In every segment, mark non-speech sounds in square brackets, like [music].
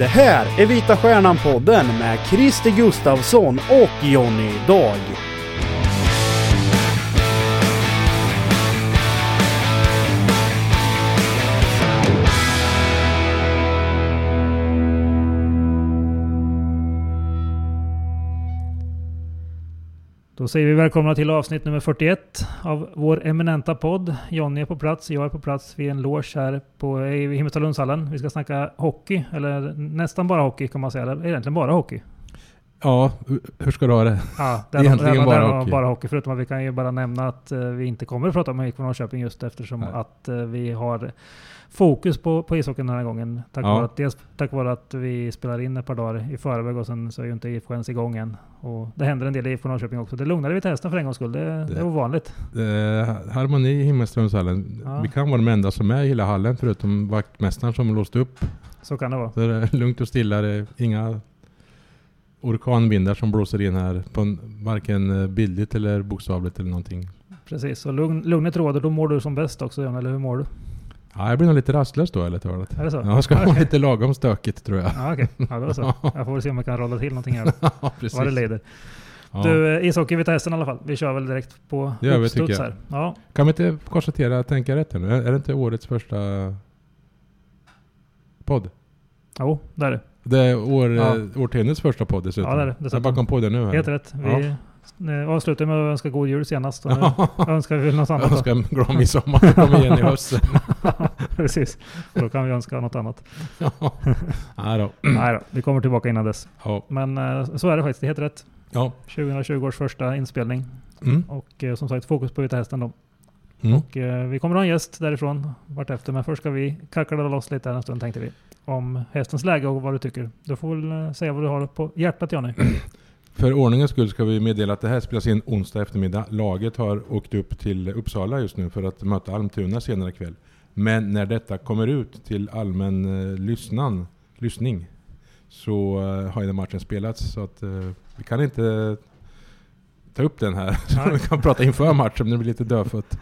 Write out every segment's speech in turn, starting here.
Det här är Vita Stjärnan-podden med Christer Gustavsson och Jonny Dag. Då säger vi välkomna till avsnitt nummer 41 av vår eminenta podd. Jonny är på plats, jag är på plats vid en loge här på, i Himmelstalundshallen. Vi ska snacka hockey, eller nästan bara hockey kan man säga. Eller egentligen bara hockey. Ja, hur ska du ha det? Ja, [laughs] det är Egentligen det är- bara hockey. bara hockey. Förutom att vi kan ju bara nämna att eh, vi inte kommer att prata om IFK Norrköping just eftersom Nej. att eh, vi har fokus på, på ishockeyn den här gången. Tack, Ja. vare att, dels tack vare att vi spelar in ett par dagar i förväg och sen så är ju inte IFK ens igång än. Och det händer en del i IFK Norrköping också. Det lugnade vi till hästen för en gångs skull. Det, det är Det- ovanligt. Eh, harmoni i Himmelsströmshallen. Ja. Vi kan vara de enda som är i hela hallen förutom vaktmästaren som låst upp. Så kan det vara. Så det är lugnt och stilla. Det är inga orkanvindar som blåser in här. På en, varken eh, bildligt eller bokstavligt eller någonting. Precis. Och lugn, lugnet råder. Då mår du som bäst också John, eller hur mår du? Ja, jag blir nog lite rastlös då ärligt talat. Är det så? Ja, det ska vara Okej. lite lagom stökigt tror jag. Ja, okej. Ja, då så. [laughs] Jag får väl se om jag kan rolla till någonting här. [laughs] ja, precis. Vad det lider. Ja. Du, eh, ishockey Vita Hästen i alla fall. Vi kör väl direkt på Det gör vi, tycker jag. Ja, Kan vi inte konstatera, tänka rätt här nu? Är det inte årets första podd? jo, det är det. Det är år, Ja. eh, årtiondets första podd dessutom. Ja, det är det. Jag Dessutom. bara kom på det nu här. Helt rätt. Vi eh, avslutar med att önska god jul senast. Och [laughs] nu önskar vi väl något annat önskar en glad midsommar. Kom igen i hösten. [laughs] Precis. Då kan vi önska något annat. Nej då. [clears throat] Nej då, vi kommer tillbaka innan dess. Ja. Men eh, så är det faktiskt. Det helt rätt. ja. 2020 års första inspelning. Mm. Och eh, som sagt fokus på Vita Hästen då. Mm. Och eh, vi kommer ha en gäst därifrån vartefter. Men först ska vi kackla loss lite här en stund tänkte vi. Om hästens läge och vad du tycker. Du får väl säga vad du har på hjärtat Johnny. [clears throat] För ordningens skull ska vi meddela att det här spelas in onsdag eftermiddag. Laget har åkt upp till Uppsala just nu för att möta Almtuna senare ikväll. Men när detta kommer ut till allmän eh, lyssnan, lyssning så eh, har ju den matchen spelats. Så att eh, vi kan inte ta upp den här. [laughs] Så vi kan prata inför matchen men det blir lite dödfött.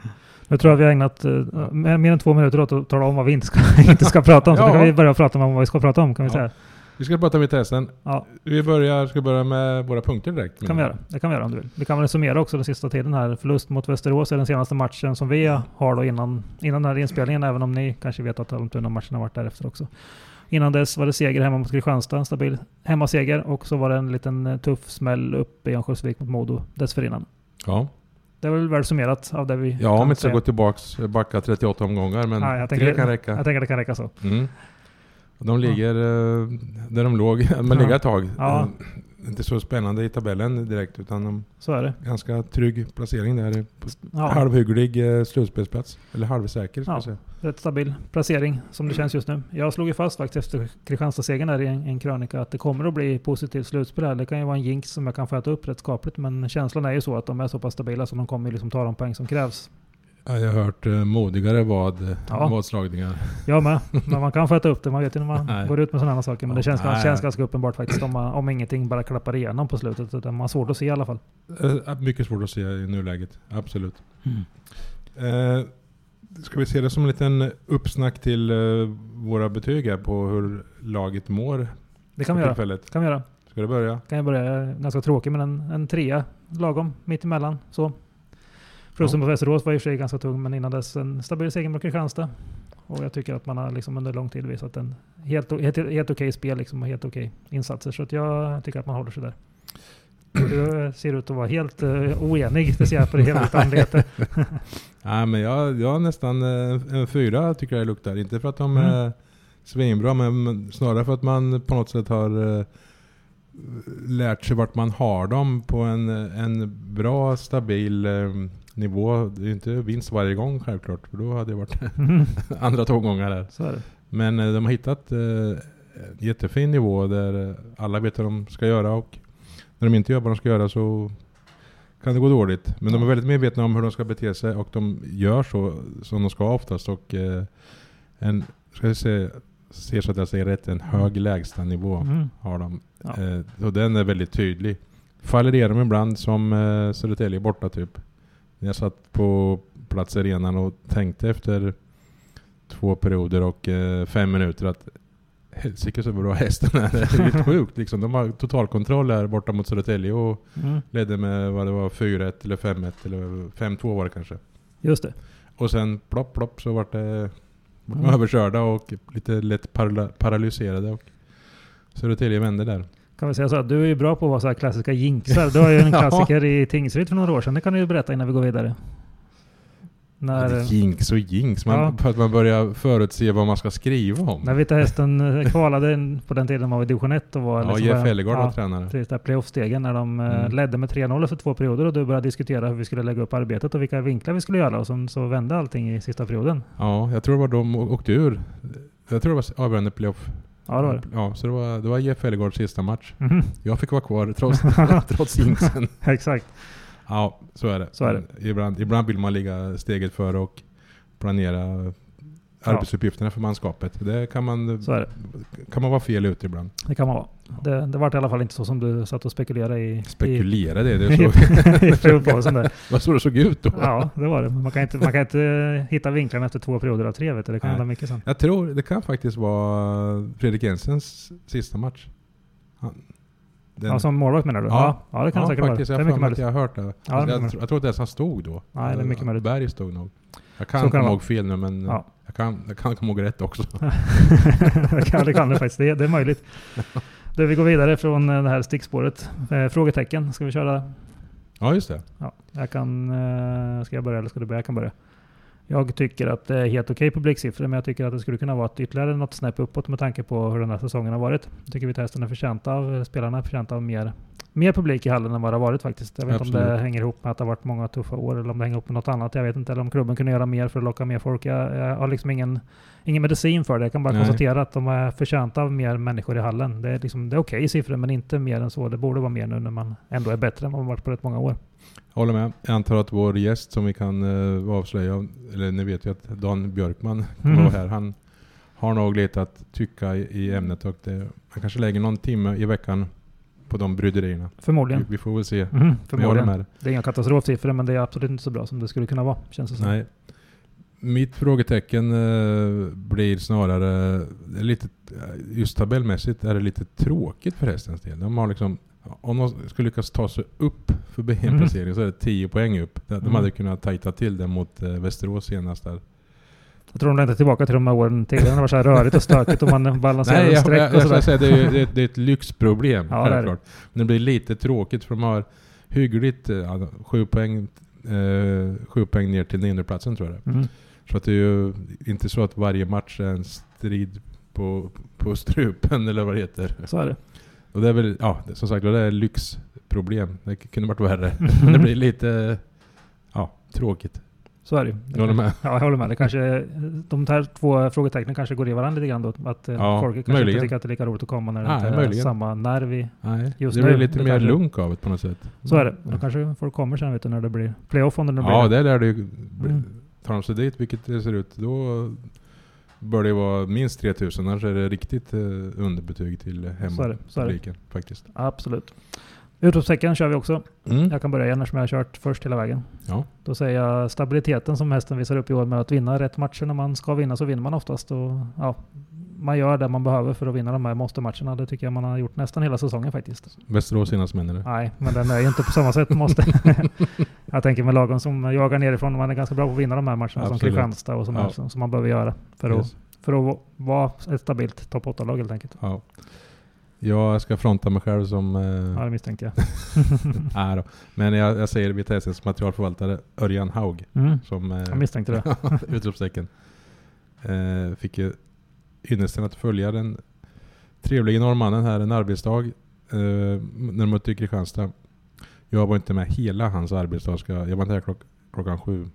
Nu tror jag vi har ägnat eh, mer än två minuter åt att tala om vad vi inte ska, [laughs] inte ska prata om. Så Ja. då kan vi börja prata om vad vi ska prata om kan vi Ja. säga. Vi ska prata med testen. Ja, Vi börjar, ska börja med våra punkter direkt. det kan vi göra. Det kan vi göra om du vill. Vi kan väl summera också den sista tiden här. Förlust mot Västerås är den senaste matchen som vi har då innan, innan den här inspelningen. Även om ni kanske vet att Almtuna-matchen har varit därefter också. Innan dess var det seger hemma mot Kristianstad, stabil hemmaseger. Och så var det en liten eh, tuff smäll uppe i Örnsköldsvik mot Modo dessförinnan. Ja, Det är väl väl summerat av det vi ja om vi inte ska gå tillbaks, backa 38 omgångar. Men Nej, jag tre tänker- kan räcka. Jag tänker det kan räcka så. Mm. De ligger eh, där de låg, [laughs] men Ja. ligger ett tag. Ja. Eh, Inte så spännande i tabellen direkt utan de Så är det. ganska trygg placering där. Ja. Halvhygglig eh, slutspelsplats. Eller halvsäker ska Ja. säga. rätt stabil placering som det känns just nu. Jag slog ju fast faktiskt efter Kristianstad-segern där i en, en krönika att det kommer att bli positivt slutspel här. Det kan ju vara en jinx som jag kan få äta upp rätt skapligt men känslan är ju så att de är så pass stabila så de kommer ju liksom ta de poäng som krävs. Ja, jag har hört eh, modigare vad, Ja. vadslagningar. Jag med. Men man kan få äta upp det. Man vet ju när man Nej. går ut med sådana saker. Men det känns, nej. känns ganska uppenbart faktiskt om, man, om ingenting bara klappar igenom på slutet. Utan man har svårt att se i alla fall. Eh, Mycket svårt att se i nuläget. Absolut. Eh, ska vi se det som en liten uppsnack till eh, våra betyg här på hur laget mår? Det kan vi göra. tillfället? kan vi göra. Ska det börja? Kan jag börja, jag är ganska tråkig men en, en trea lagom mitt emellan. Så. Förlusten Ja. på Västerås var i och för sig ganska tung men innan dess en stabil seger mot Kristianstad. Och jag tycker att man har liksom under lång tid visat en helt, helt, helt okej spel liksom och helt okej insatser. Så att jag tycker att man håller sig där. Du eh, ser ut att vara helt uh, oenig, det ser jag på det hela ditt anlete. [laughs] Nej men jag, jag har nästan eh, en fyra tycker jag det luktar. Inte för att de Mm. är svinbra men snarare för att man på något sätt har eh, lärt sig vart man har dem på en, en bra stabil eh, nivå. Det är ju inte vinst varje gång självklart för då hade det varit [laughs] andra tågångar här. så är det. Men eh, de har hittat eh, en jättefin nivå där eh, alla vet vad de ska göra och när de inte gör vad de ska göra så kan det gå dåligt. Men de är väldigt medvetna om hur de ska bete sig och de gör så som de ska oftast. Och eh, en, ska jag säga, ser så att jag säger rätt, en hög lägstanivå Mm. har de. Ja. Eh, och den är väldigt tydlig. Faller igenom ibland som eh, Södertälje borta typ. När jag satt på plats i arenan och tänkte efter två perioder och eh, fem minuter att helsike så bra hästen är. Det är helt [laughs] sjukt liksom. De har totalkontroll här borta mot Södertälje och Mm. ledde med vad det var 4-1 eller 5-1 eller 5-2 var det kanske. Just det. Och sen plopp plopp så vart det Mm. överkörda och lite lätt paralyserade. Och Södertälje vände där. Kan vi säga så att du är ju bra på att vara så här klassiska jinxar. Du har ju en [laughs] Ja. klassiker i Tingsryd för några år sedan. Det kan du ju berätta innan vi går vidare. Ja, När, är jinx och jinx. Man, Ja. För att man börjar förutse vad man ska skriva om. när Vita Hästen eh, [laughs] kvalade på den tiden man var i division 1 och var ja, liksom Jeff Ellegård var ja, tränare. Precis, där playoff-stegen när de eh, Mm. ledde med 3-0 efter två perioder och du började diskutera hur vi skulle lägga upp arbetet och vilka vinklar vi skulle göra och sen så vände allting i sista perioden. Ja, jag tror det var de åkte ur. Jag tror det var avgörande playoff. Ja, det var det. Ja, så det var, det var Jeff Ellegårds sista match. Mhm. Jag fick vara kvar [laughs] trots, [laughs] trots jinxen. [laughs] Exakt. Ja, så är det. Så är det. Ibland, ibland vill man ligga steget före och planera arbetsuppgifterna för manskapet. Det kan man, det. kan man vara fel ute ibland. Det kan man vara. Det, det var i alla fall inte så som du satt och spekulerade i. Spekulera det, det [laughs] i, är så. i [laughs] det såg ut då? Ja, det var det. Man kan inte, man kan inte hitta vinklarna efter två perioder av tre. Vet du. Det kan hända mycket sen. Jag tror det kan faktiskt vara Fredrik Jensens sista match. Han, den, Ja, som målvakt menar du? Ja. Ja, ja det kan ja, det säkert vara. faktiskt. Det Jag är mycket möjligt. jag har hört det. det är jag, jag, tror- jag tror inte ens han stod då. Nej, det är mycket möjligt. Berg stod nog. Jag kan komma ihåg fel nu men Ja. jag, kan, jag kan komma ihåg rätt också. [laughs] det, kan, det kan det faktiskt. Det, det är möjligt. [laughs] Du, vi går vidare från eh, det här stickspåret. Eh, frågetecken. Ska vi köra? Ja just det. Ja, jag kan... Eh, ska jag börja eller ska du börja? Jag kan börja. Jag tycker att det är helt okej publiksiffror, men jag tycker att det skulle kunna vara ett ytterligare något snäpp uppåt med tanke på hur den här säsongen har varit. Jag tycker vi testen är förtjänta av, eh, spelarna är förtjänta av mer, mer publik i hallen än vad det har varit faktiskt. Jag vet inte om det hänger ihop med att det har varit många tuffa år eller om det hänger ihop med något annat. Jag vet inte. Eller om klubben kunde göra mer för att locka mer folk. Jag, jag har liksom ingen, ingen medicin för det. Jag kan bara Nej. konstatera att de är förtjänta av mer människor i hallen. Det är, liksom, det är okej siffror, men inte mer än så. Det borde vara mer nu när man ändå är bättre än vad man varit på rätt många år. Jag håller med. Jag antar att vår gäst som vi kan uh, avslöja, eller ni vet ju att Dan Björkman [laughs] Mm. vara här. Han har nog lite att tycka i, i ämnet och det, han kanske lägger någon timme i veckan på de bryderierna. Vi, Förmodligen. vi får väl se. Håller förmodligen. med. Det är inga katastrofsiffror, men det är absolut inte så bra som det skulle kunna vara, känns det som. Nej. Mitt frågetecken eh, blir snarare, är lite, just tabellmässigt är det lite tråkigt för hästens del. De har liksom, om de skulle lyckas ta sig upp för en Mhm. placering så är det 10 poäng upp. De Mm. hade kunnat tajta till det mot eh, Västerås senast där. Jag tror de längtar tillbaka till de här åren när det var så här rörigt och stökigt och man [laughs] balanserar Nej, jag, streck jag, och jag ska sådär. säga det är, det, är, [laughs] det är ett lyxproblem, Ja, det är det. självklart. Men det blir lite tråkigt för de har hyggligt, eh, ja, sju poäng, eh, sju poäng ner till nionde-platsen tror jag det. Mm. Så att det är ju inte så att varje match är en strid på, på strupen eller vad det heter. Så är det. Och det är väl, ja det- som sagt det är lyxproblem. Det kunde varit värre. [laughs] Men det blir lite, ja, tråkigt. Så är det. Du håller med? Ja, jag håller med. Det kanske, de här två frågetecknen kanske går i varandra lite grann då. Att eh, Ja, folk kanske möjligen. inte tycker att det är lika roligt att komma när det Nej, inte är möjligen. samma nerv i. Nej, Just det nu, blir lite det mer kanske- lunk av det på något sätt. Så är det. Då Ja. kanske folk kommer sen vet du, när det blir playoff om det nu blir Ja, det. lär det ju. Mm. Tar de sig dit, vilket det ser ut, då bör det vara minst 3000. Annars är det riktigt eh, underbetyg till Så är det, så är det. hemmapubliken faktiskt. Absolut. Utropstecken kör vi också. Mm. Jag kan börja igen eftersom jag har kört först hela vägen. Ja. Då säger jag stabiliteten som hästen visar upp i år med att vinna rätt matcher. När man ska vinna så vinner man oftast. Och, ja, man gör det man behöver för att vinna de här måste-matcherna. Det tycker jag man har gjort nästan hela säsongen faktiskt. Västerås senast menar du? Nej, men den är ju inte på samma sätt måste. [laughs] jag tänker med lagen som jagar nerifrån. Man är ganska bra på att vinna de här matcherna som Absolut. Kristianstad och som, Ja. som, som man behöver göra. För, Yes. att, för att vara ett stabilt topp 8-lag helt enkelt. Ja. Jag ska fronta mig själv som... Ja, Eh, det misstänkte jag. [laughs] nej då. Men jag, jag säger VTSs materialförvaltare Örjan Haug Mm. som eh, Jag misstänkte det. [laughs] utropstecken. Eh, fick ju ynnesten att följa den trevliga norrmannen här en arbetsdag eh, när de mötte Kristianstad. Jag var inte med hela hans arbetsdag. Ska, jag var inte här klock, klockan sju.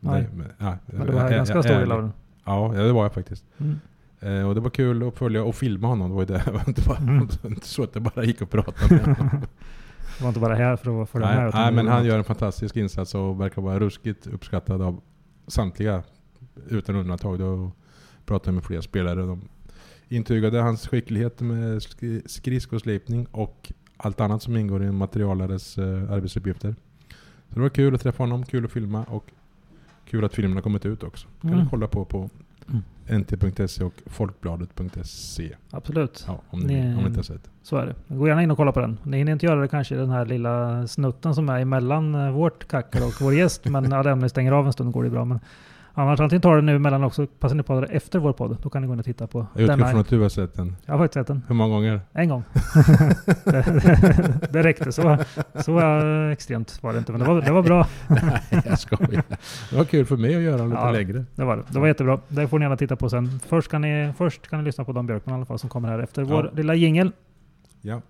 Nej. men, ja, Men det var jag- ganska jag- stor del av den. Ja, ja, det var jag faktiskt. Mm. Eh, och det var kul att följa och filma honom. Det var ju det. [laughs] Det var inte, bara, Mm. [laughs] inte så att jag bara gick och pratade med honom. [laughs] Det var inte bara här för att följa med. nej, utan nej, det men han något. gör en fantastisk insats och verkar vara ruskigt uppskattad av samtliga utan undantag. Då pratade med flera spelare. De intygade hans skicklighet med sk- skridskoslipning och allt annat som ingår i en materialares eh, arbetsuppgifter. Så det var kul att träffa honom, kul att filma och kul att filmerna kommit ut också. kan Mm. du kolla på på Mm. nt.se och folkbladet.se. Absolut. Ja, om ni, Ni- om ni inte har sett. Så är det. Gå gärna in och kolla på den. Ni hinner inte göra det kanske i den här lilla snutten som är emellan eh, vårt kacker och vår gäst. Men [laughs] om ni stänger av en stund går det bra. Men annars antingen tar det nu emellan också. Passar ni på det efter vår podd. Då kan ni gå in och titta på Jag utgår från att du har sett den. Jag har faktiskt sett den. Hur många gånger? En gång. [laughs] det, det räckte. Så, så extremt var det inte. Men det var, det var bra. Nej, jag skojar. Det var kul för mig att göra den lite Ja. längre. Det var det. Det var jättebra. Det får ni gärna titta på sen. Först kan ni, först kan ni lyssna på Dan Björkman i alla fall som kommer här efter vår Ja. lilla jingel. Ja.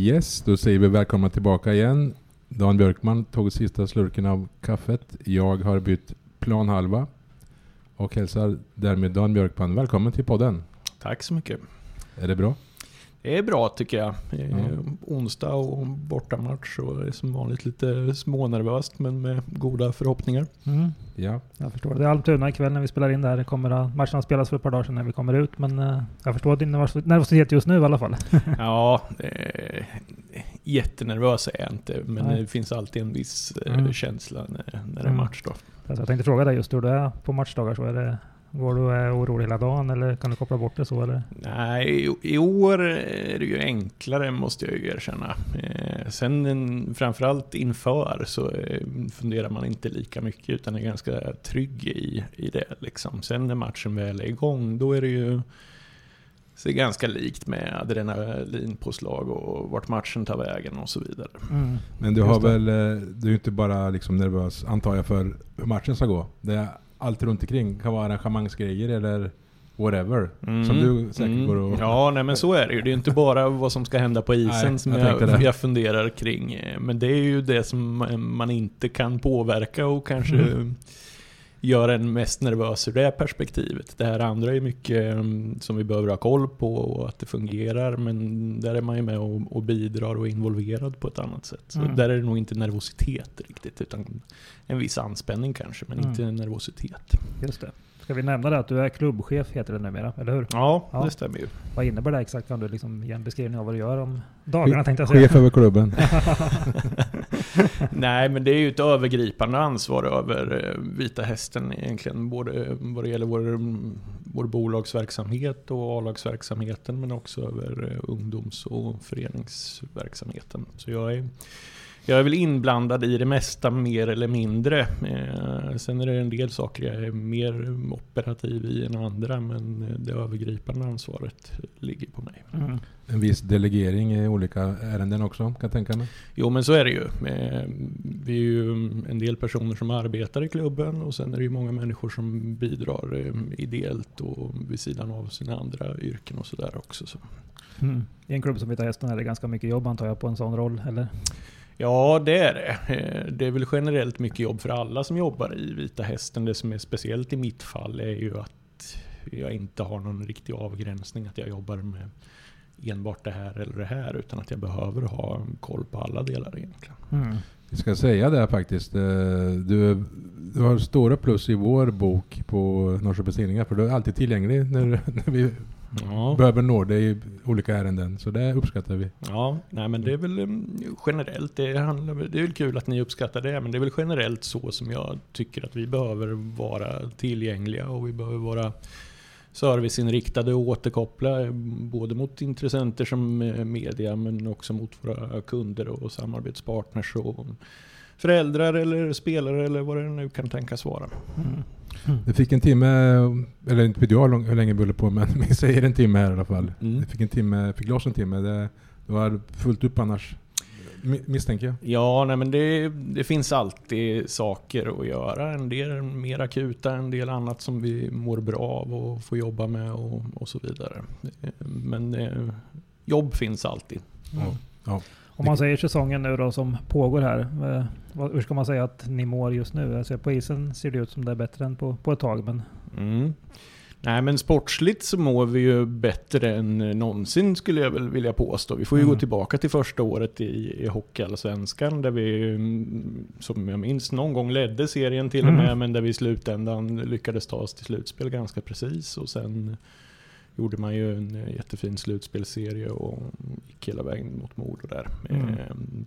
Yes, då säger vi välkomna tillbaka igen. Dan Björkman tog sista slurken av kaffet. Jag har bytt planhalva och hälsar därmed Dan Björkman välkommen till podden. Tack så mycket. Är det bra? Det är bra tycker jag. Ja. Onsdag och bortamatch och är som vanligt lite smånervöst men med goda förhoppningar. Mm. Ja. Jag förstår. Det är Almtuna ikväll när vi spelar in det här. Det kommer att, matchen har spelats för ett par dagar sedan när vi kommer ut. Men eh, jag förstår din nervos- nervositet just nu i alla fall. [laughs] Ja, eh, jättenervös är jag inte men Nej. det finns alltid en viss eh, Mm. känsla när, när det är Mm. match då. Alltså, jag tänkte fråga dig just hur det är på matchdagar. Så är det, går du och är orolig hela dagen eller kan du koppla bort det så? Eller? Nej, i, år är det ju enklare måste jag ju erkänna. Eh, sen en, framförallt inför så eh, funderar man inte lika mycket utan är ganska trygg i, i det. Liksom. Sen när matchen väl är igång då är det ju så det är ganska likt med adrenalinpåslag och vart matchen tar vägen och så vidare. Mm. Men du har väl, eh, du är ju inte bara liksom nervös antar jag för hur matchen ska gå. Det är allt runt omkring. kan vara arrangemangsgrejer eller whatever. Som du säkert går och... Mm. Ja, nej men så är det ju. Det är inte bara vad som ska hända på isen Nej, som jag jag, det. jag funderar kring. Men det är ju det som man inte kan påverka och kanske Mm. Gör en mest nervös ur det perspektivet. Det här andra är mycket mm, som vi behöver ha koll på och att det fungerar. Men där är man ju med och, och bidrar och är involverad på ett annat sätt. Så Mm. där är det nog inte nervositet riktigt utan en viss anspänning kanske, men Mm. inte nervositet. Just det. Ska vi nämna det att du är klubbchef heter det numera, eller hur? Ja, Ja. det stämmer ju. Vad innebär det exakt? Kan du liksom ge en beskrivning av vad du gör om dagarna tänkte jag säga. Chef över klubben. [laughs] [laughs] [laughs] Nej, men det är ju ett övergripande ansvar över eh, Vita Hästen egentligen. Både eh, vad det gäller vår, vår bolagsverksamhet och A-lagsverksamheten men också över eh, ungdoms och föreningsverksamheten. Så jag är, jag är väl inblandad i det mesta mer eller mindre. Eh, sen är det en del saker jag är mer operativ i än andra men det övergripande ansvaret ligger på mig. Mm. En viss delegering i olika ärenden också kan jag tänka mig. Jo men så är det ju. Eh, Vi är ju en del personer som arbetar i klubben och sen är det ju många människor som bidrar eh, ideellt och vid sidan av sina andra yrken och sådär också. Så. Mm. I en klubb som Vita Hästen är det ganska mycket jobb antar jag på en sån roll, eller? Ja det är det. Eh, Det är väl generellt mycket jobb för alla som jobbar i Vita Hästen. Det som är speciellt i mitt fall är ju att jag inte har någon riktig avgränsning. Att jag jobbar med enbart det här eller det här utan att jag behöver ha koll på alla delar egentligen. Mm. Vi ska säga det faktiskt. eh, Du, du har stora plus i vår bok på Norrköpings Tidningar för du är alltid tillgänglig när, [laughs] när vi Ja. behöver nå dig i olika ärenden. Så det uppskattar vi. Ja, nej men det är väl um, generellt, det, handlar, det är väl kul att ni uppskattar det, men det är väl generellt så som jag tycker att vi behöver vara tillgängliga och vi behöver vara serviceinriktade och återkoppla både mot intressenter som eh, media men också mot våra kunder och samarbetspartners och föräldrar eller spelare eller vad det nu kan tänkas vara. Mm. Du fick en timme, eller inte vet jag hur lång- hur länge vi håller på men [laughs] vi säger en timme här i alla fall. Mm. Du fick en timme, fick loss en timme. Det, det var fullt upp annars. Mi- Misstänker jag. Ja, nej men det, det finns alltid saker att göra. En del mer akuta, en del annat som vi mår bra av och får jobba med och, och så vidare. Men eh, jobb finns alltid. Mm. Ja. Om man säger säsongen nu då som pågår här. Eh, hur ska man säga att ni mår just nu? Alltså på isen ser det ut som det är bättre än på, på ett tag. Men Mm. Nej men sportsligt så mår vi ju bättre än någonsin skulle jag väl vilja påstå. Vi får ju Mm. gå tillbaka till första året i, i Hockeyallsvenskan där vi, mm, som jag minns, någon gång ledde serien till och Mm. med, men där vi i slutändan lyckades ta oss till slutspel ganska precis. Och sen gjorde man ju en jättefin slutspelserie och gick hela vägen mot Modo där. Mm. Ehm,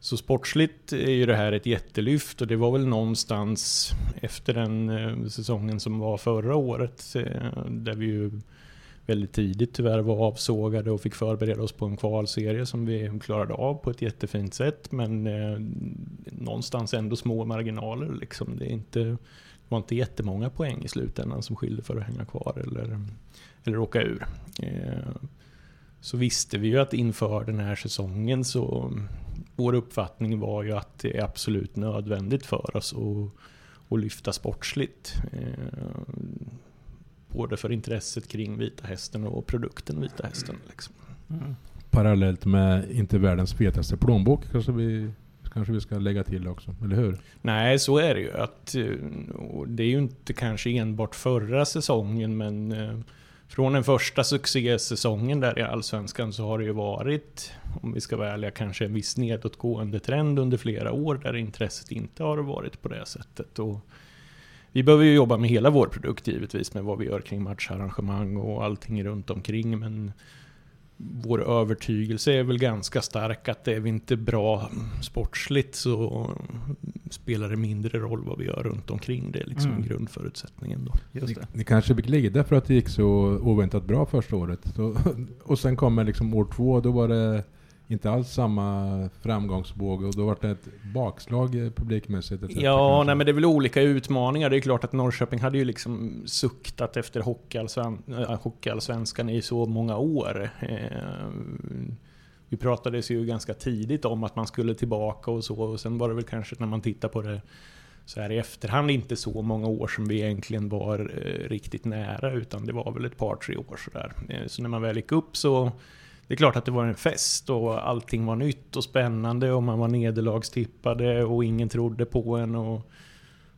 Så sportsligt är ju det här ett jättelyft och det var väl någonstans efter den eh, säsongen som var förra året eh, där vi ju väldigt tidigt tyvärr var avsågade och fick förbereda oss på en kvalserie som vi klarade av på ett jättefint sätt men eh, någonstans ändå små marginaler liksom. Det, är inte, det var inte jättemånga poäng i slutändan som skilde för att hänga kvar eller, eller åka ur. Eh, så visste vi ju att inför den här säsongen så vår uppfattning var ju att det är absolut nödvändigt för oss att, att lyfta sportsligt. Eh, både för intresset kring Vita Hästen och produkten Vita Hästen. Liksom. Mm. Parallellt med inte världens fetaste plånbok kanske vi, kanske vi ska lägga till också, eller hur? Nej, så är det ju. Att, eh, det är ju inte kanske enbart förra säsongen, men eh, från den första succésäsongen där i Allsvenskan så har det ju varit, om vi ska vara ärliga, kanske en viss nedåtgående trend under flera år där intresset inte har varit på det sättet. Och vi behöver ju jobba med hela vår produkt givetvis, med vad vi gör kring matcharrangemang och allting runt omkring, men vår övertygelse är väl ganska stark att är vi inte bra sportsligt så spelar det mindre roll vad vi gör runt omkring. Det är liksom Mm. grundförutsättningen då. Just det. ni kanske fick lida för att det gick så oväntat bra första året. Så, [laughs] och sen kommer liksom år två, då var det inte alls samma framgångsvåg och då var det ett bakslag eh, publikmässigt. etc. Ja, kanske. nej, men det är väl olika utmaningar. Det är klart att Norrköping hade ju liksom suktat efter äh, hockeyallsvenskan i så många år. Eh, vi pratades ju ganska tidigt om att man skulle tillbaka och så. Och sen var det väl kanske när man tittar på det så här i efterhand inte så många år som vi egentligen var eh, riktigt nära. Utan det var väl ett par, tre år sådär. Eh, så när man väl gick upp så det är klart att det var en fest och allting var nytt och spännande och man var nederlagstippade och ingen trodde på en och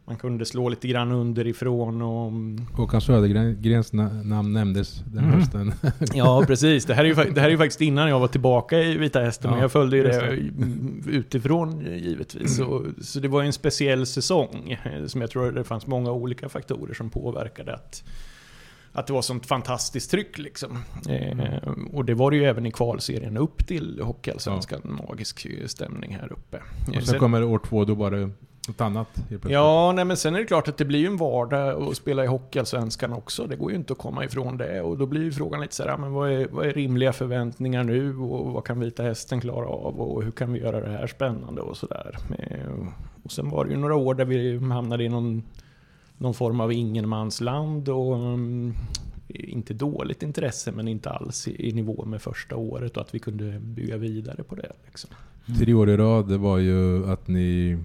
man kunde slå lite grann underifrån och... Håkan Södergrens na- namn nämndes den Mm. hösten. [laughs] Ja precis, det här, är ju, det här är faktiskt innan jag var tillbaka i Vita Hästen, men Ja, jag följde ju just det [laughs] utifrån givetvis. Så, så det var en speciell säsong eh, som jag tror det fanns många olika faktorer som påverkade att att det var sånt fantastiskt tryck liksom. Eh, och det var det ju även i kvalserien upp till Hockeyallsvenskan. Magisk stämning här uppe. Eh, och sen kommer år två, då var det något annat. Ja, nej, men sen är det klart att det blir ju en vardag att spela i Hockeyallsvenskan också. Det går ju inte att komma ifrån det. Och då blir ju frågan lite så här, ja, men vad är, vad är rimliga förväntningar nu? Och vad kan Vita Hästen klara av? Och hur kan vi göra det här spännande och sådär. Eh, Och sen var det ju några år där vi hamnade i någon, någon form av ingenmansland. Och mm, inte dåligt intresse, men inte alls i, i nivå med första året. Och att vi kunde bygga vidare på det. Liksom. Tre år i rad, det var ju att ni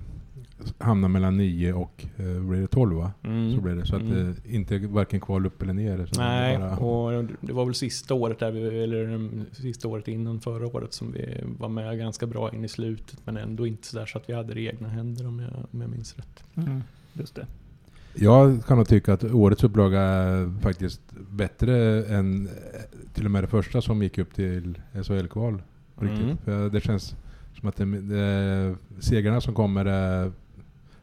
hamnade mellan 9 och eh, blev det 12 va? Mm. Så blev det. Så att Mm. det inte varken kval upp eller ner. Så Nej, det bara, och det var väl sista året, där vi, eller mm, sista året innan förra året som vi var med ganska bra in i slutet. Men ändå inte sådär så att vi hade det i egna händer om jag, om jag minns rätt. Mm. Just det. Jag kan nog tycka att årets upplaga är faktiskt bättre än eh, till och med det första som gick upp till SHL-kval. Mm. För det känns som att det, det, segrarna som kommer är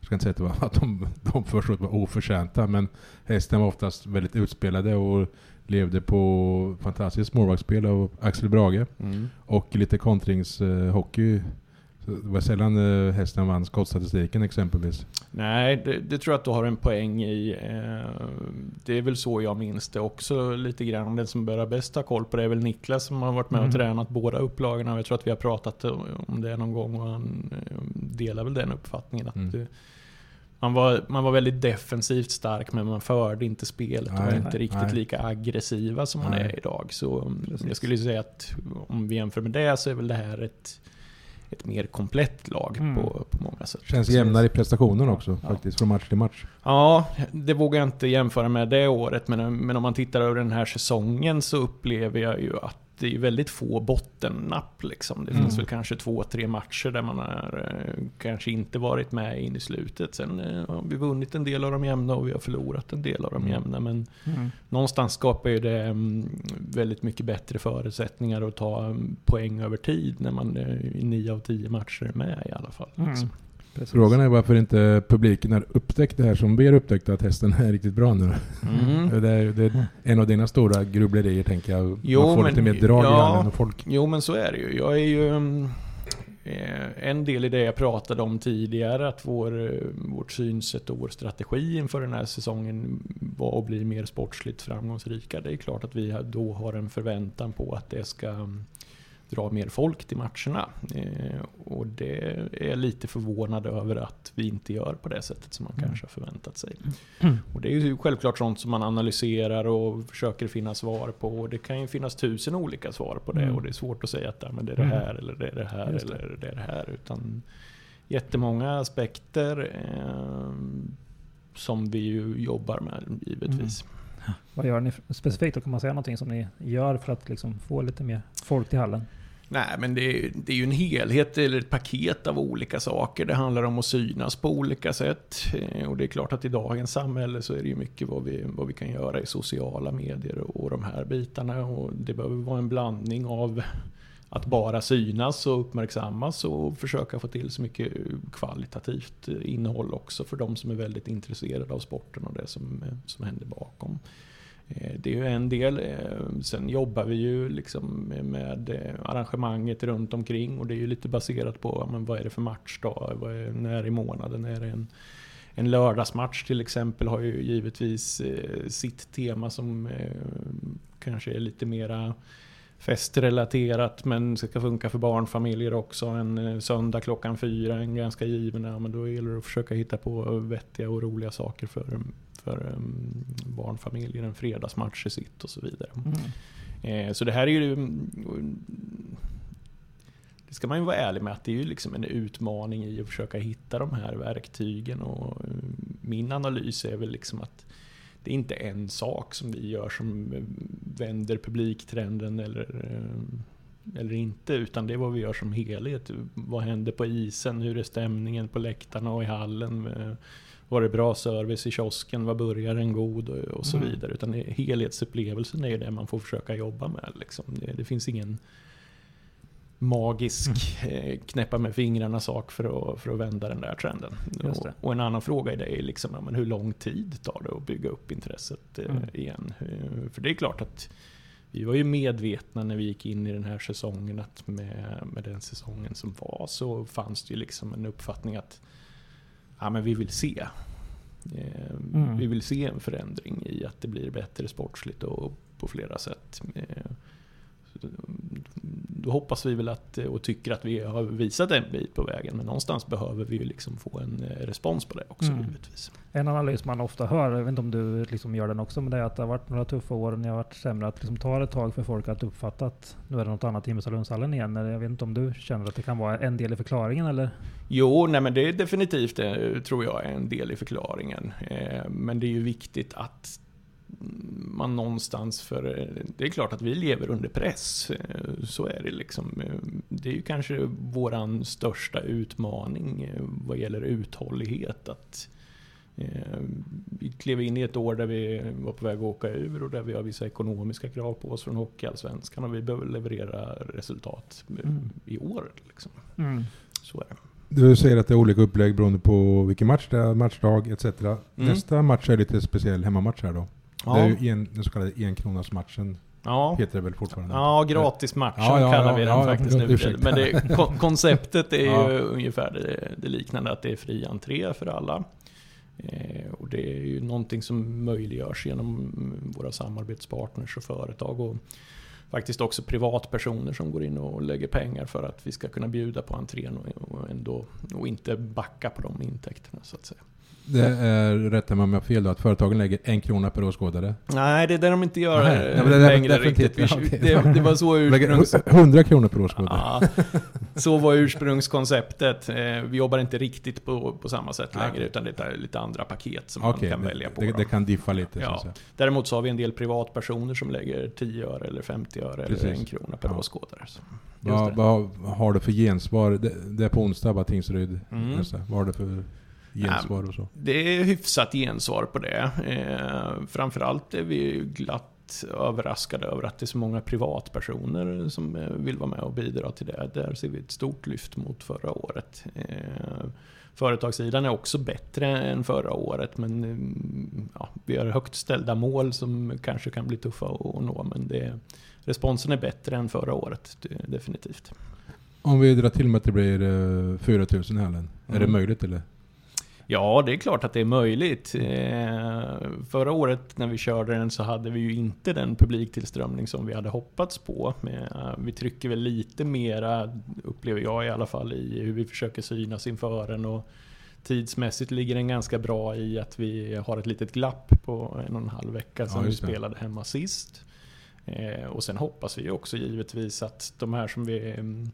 jag ska inte säga att, det var, [laughs] att de, de först var oförtjänta, men hästen var oftast väldigt utspelade och levde på fantastiskt målvaktsspel av Axel Brage. Mm. Och lite kontringshockey. Det var sällan eh, hästen vann skottstatistiken exempelvis. Nej, det, det tror jag att du har en poäng i. Eh, Det är väl så jag minns det också lite grann. Den som bör ha bäst ha koll på det är väl Niklas som har varit med Mm. och tränat båda upplagorna. Jag tror att vi har pratat om det någon gång och han eh, delar väl den uppfattningen. att Mm. Man var, man var väldigt defensivt stark men man förde inte spelet och var Nej, inte riktigt nej. lika aggressiva som man Nej. är idag. Så Precis. jag skulle säga att om vi jämför med det så är väl det här ett, ett mer komplett lag Mm. på, på många sätt. Känns jämnare i prestationen också Ja. faktiskt, från match till match. Ja, det vågar jag inte jämföra med det året, men, men om man tittar över den här säsongen så upplever jag ju att det är ju väldigt få bottennapp liksom. Det Mm. finns väl kanske två, tre matcher där man har eh, kanske inte varit med in i slutet. Sen eh, har vi vunnit en del av de jämna och vi har förlorat en del av de Mm. jämna. Men Mm. någonstans skapar ju det mm, väldigt mycket bättre förutsättningar att ta mm, poäng över tid när man eh, i nio av tio matcher är med i alla fall. Mm. Precis. Frågan är varför inte publiken har upptäckt det här som vi har upptäckt att hästen är riktigt bra nu. Mm. [laughs] Det, är, det är en av dina stora grubblerier tänker jag. Jo, Man får men- lite mer drag i ja. hallen och folk. Jo men så är det ju. Jag är ju... eh, En del i det jag pratade om tidigare, att vår, eh, vårt synsätt och vår strategi inför den här säsongen var att bli mer sportsligt framgångsrika. Det är klart att vi då har en förväntan på att det ska dra mer folk till matcherna. Eh, Och det är jag lite förvånad över att vi inte gör på det sättet som man Mm. kanske har förväntat sig. Mm. Och det är ju självklart sånt som man analyserar och försöker finna svar på. Och det kan ju finnas tusen olika svar på det. Mm. Och det är svårt att säga att men det är det Mm. här eller det är det här det. eller det är det här. Utan jättemånga aspekter eh, som vi ju jobbar med givetvis. Vad gör ni specifikt? Då kan man säga någonting som ni gör för att liksom få lite mer folk till hallen? Nej, men det är, det är ju en helhet eller ett paket av olika saker. Det handlar om att synas på olika sätt. Eh, och det är klart att i dagens samhälle så är det ju mycket vad vi, vad vi kan göra i sociala medier och, och de här bitarna. Och det behöver vara en blandning av att bara synas och uppmärksammas och försöka få till så mycket kvalitativt innehåll också för de som är väldigt intresserade av sporten och det som, som händer bakom. Eh, det är ju en del. Eh, sen jobbar vi ju liksom med- eh, arrangemanget runt omkring och det är ju lite baserat på men vad är det för matchdag, vad är, när i månaden är det en, en lördagsmatch till exempel har ju givetvis sitt tema som kanske är lite mera festrelaterat men ska funka för barnfamiljer också. En eh, söndag klockan fyra, en ganska given. Ja, men då gäller det att försöka hitta på vettiga och roliga saker för, för um, barnfamiljer. En fredagsmatch i sitt och så vidare. Eh, så det här är ju... mm, Det ska man ju vara ärlig med att det är ju liksom en utmaning i att försöka hitta de här verktygen. Och eh, min analys är väl liksom att det är inte en sak som vi gör som eh, vänder publiktrenden eller, eh, eller inte. Utan det är vad vi gör som helhet. Vad händer på isen? Hur är stämningen på läktarna och i hallen? Eh, Var det bra service i kiosken? Var burgaren god? Och, så Mm. vidare. Utan helhetsupplevelsen är det man får försöka jobba med. Liksom. Det, det finns ingen magisk eh, knäppa med fingrarna sak för att, för att vända den där trenden. Och, och en annan fråga i det är liksom, men hur lång tid tar det att bygga upp intresset eh, Mm. igen? Eh, För det är klart att vi var ju medvetna när vi gick in i den här säsongen att med, med den säsongen som var så fanns det ju liksom en uppfattning att ja, men vi vill se. Mm. Vi vill se en förändring i att det blir bättre sportsligt och på flera sätt. Då hoppas vi väl att, och tycker att vi har visat en bit på vägen. Men någonstans behöver vi ju liksom få en eh, respons på det också Mm. givetvis. En analys man ofta hör, jag vet inte om du liksom gör den också, men det är att det har varit några tuffa år när det har varit sämre. Att det liksom tar ett tag för folk att uppfatta att nu är det något annat i Himmelstalundshallen igen. Jag vet inte om du känner att det kan vara en del i förklaringen eller? Jo, nej men det är definitivt, eh, tror jag, är en del i förklaringen. Eh, Men det är ju viktigt att man någonstans för... Det är klart att vi lever under press. Så är det liksom. Det är ju kanske våran största utmaning eh, vad gäller uthållighet. Att eh, vi klev in i ett år där vi var på väg att åka ur och där vi har vissa ekonomiska krav på oss från Hockeyallsvenskan och vi behöver leverera resultat eh, Mm. i år. Liksom. Så är det. Du säger att det är olika upplägg beroende på vilken match det är, matchdag etc. Mm. Nästa match är lite speciell hemmamatch här då. Ja. Det är ju en, den så kallade enkronasmatchen, Ja, heter det väl fortfarande? ja gratismatchen Ja, ja, kallar vi den faktiskt nu. ursäkta. Men det, [laughs] ko- konceptet är ju ungefär det, det liknande, att det är fri entré för alla. Eh, och det är ju någonting som möjliggörs genom våra samarbetspartners och företag. Och faktiskt också privatpersoner som går in och lägger pengar för att vi ska kunna bjuda på entrén och, och, ändå, och inte backa på de intäkterna så att säga. Det är, rätta mig om jag har fel då, att företagen lägger en krona per åskådare. Nej, det är det de inte gör Nej, nej, det längre riktigt. Vi, [laughs] det, det var så ursprungs... hu- 100 kronor per åskådare. Ja, så var ursprungskonceptet. Eh, Vi jobbar inte riktigt på, på samma sätt Nej. längre, utan det är lite andra paket som Okej, man kan det- välja på. det, det kan diffa lite. Ja. Däremot så har vi en del privatpersoner som lägger 10 öre eller 50 öre eller Precis. en krona per Ja. åskådare. Vad, vad har du för gensvar? Det, är på onsdag, bara Tingsryd. Mm. Vad har du för gensvar och så? Det är hyfsat gensvar på det. Eh, framförallt är vi glatt överraskade över att det är så många privatpersoner som eh, vill vara med och bidra till det. Där ser vi ett stort lyft mot förra året. Eh, företagssidan är också bättre än förra året men mm, ja, vi har högt ställda mål som kanske kan bli tuffa att nå men det, responsen är bättre än förra året, definitivt. Om vi drar till med att det blir uh, 4000 i hallen. Är det Mm. möjligt eller? Ja, det är klart att det är möjligt. Eh, förra året när vi körde den så hade vi ju inte den publiktillströmning som vi hade hoppats på. Eh, vi trycker väl lite mera, upplever jag i alla fall, i hur vi försöker synas inför den. Och tidsmässigt ligger den ganska bra i att vi har ett litet glapp på en och en halv vecka sedan Ja, vi spelade hemma sist. Eh, och sen hoppas vi också givetvis att de här som vi mm,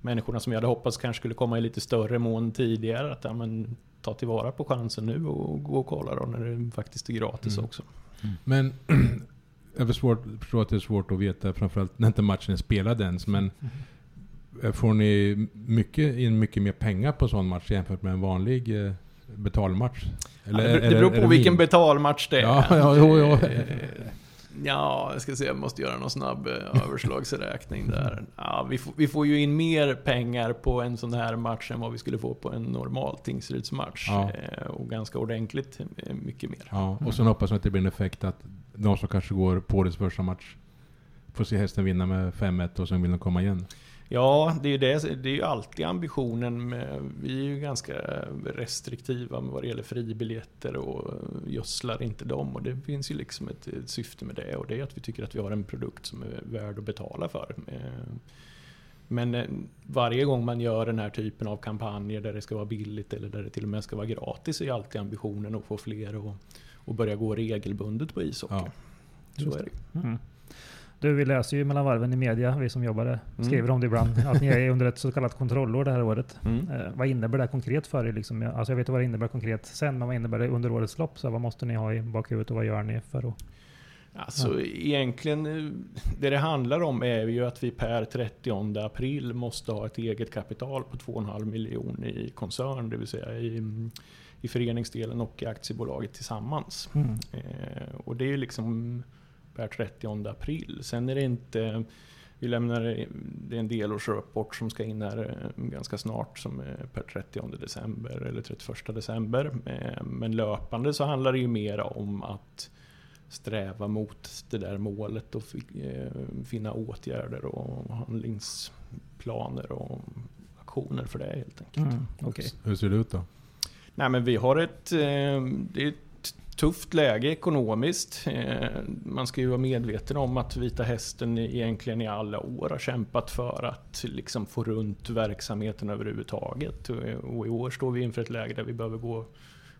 människorna som vi hade hoppats kanske skulle komma i lite större mån tidigare. Att ja, men, ta tillvara på chansen nu och gå och kolla då när det faktiskt är gratis Mm. också. Men [clears throat] jag förstår, att det är svårt att veta, framförallt när inte matchen är spelad ens. Men eh, får ni mycket, in mycket mer pengar på en sån match jämfört med en vanlig eh, betalmatch? Ja, det, beror på vilken min- betalmatch det är. Ja, ja, jo, jo. Ja, jag ska se, jag måste göra någon snabb eh, överslagsräkning där. Ja, vi, får, vi får ju in mer pengar på en sån här match än vad vi skulle få på en normal Tingsrydsmatch. Ja. Eh, Och ganska ordentligt eh, mycket mer. Ja, och sen hoppas jag att det blir en effekt att de som kanske går på årets första match får se hästen vinna med 5-1 och sen vill de komma igen. Ja, det är ju det, det är ju alltid ambitionen. Med, vi är ju ganska restriktiva med vad det gäller fribiljetter och gödslar inte dem. Och det finns ju liksom ett, ett syfte med det och det är att vi tycker att vi har en produkt som är värd att betala för. Eh, Men eh, varje gång man gör den här typen av kampanjer där det ska vara billigt eller där det till och med ska vara gratis är ju alltid ambitionen att få fler att, att börja gå regelbundet på ishockey. Ja. Så är det. Mm. Du, vi läser ju mellan varven i media, vi som jobbar där, Mm. skriver om det ibland, att ni är under ett så kallat kontrollår det här året. Mm. Eh, vad innebär det konkret för er? Liksom? Jag- Alltså jag vet vad det innebär konkret sen, men vad innebär det under årets lopp? Så vad måste ni ha i bakhuvudet och vad gör ni för att... Alltså egentligen, eh, det det handlar om är ju att vi per 30 april måste ha ett eget kapital på 2,5 miljoner i koncern, det vill säga i, i föreningsdelen och i aktiebolaget tillsammans. Mm. Eh, och det är ju liksom per 30 april. Sen är det inte, vi lämnar, det är en delårsrapport som ska in här eh, ganska snart som är per 30 december eller 31 december. Eh, Men löpande så handlar det ju mer om att sträva mot det där målet och eh, finna åtgärder och handlingsplaner och aktioner för det helt enkelt. Mm. Okej. Hur ser det ut då? Nej men vi har ett, det är ett tufft läge ekonomiskt. Eh, man ska ju vara medveten om att Vita Hästen egentligen i alla år har kämpat för att liksom få runt verksamheten överhuvudtaget. Och eh, i år står vi inför ett läge där vi behöver gå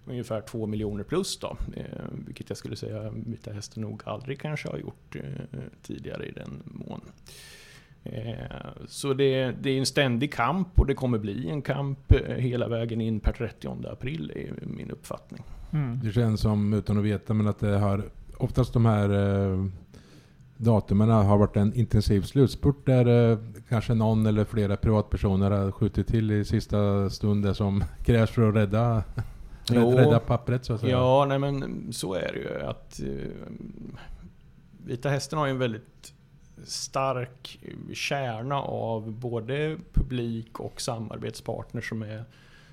ungefär 2 miljoner plus då. Eh, vilket jag skulle säga Vita Hästen nog aldrig kanske har gjort tidigare i den mån. Så det, det är en ständig kamp och det kommer bli en kamp hela vägen in per 30 april är min uppfattning. Mm. Det känns som, utan att veta, men att det har oftast de här eh, datumen har varit en intensiv slutspurt där eh, kanske någon eller flera privatpersoner har skjutit till i sista stund det som [laughs] krävs för att rädda, Jo. rädda, pappret så att säga. Ja, nej men så är det ju. Att, eh, Vita Hästen har ju en väldigt stark kärna av både publik och samarbetspartners som är,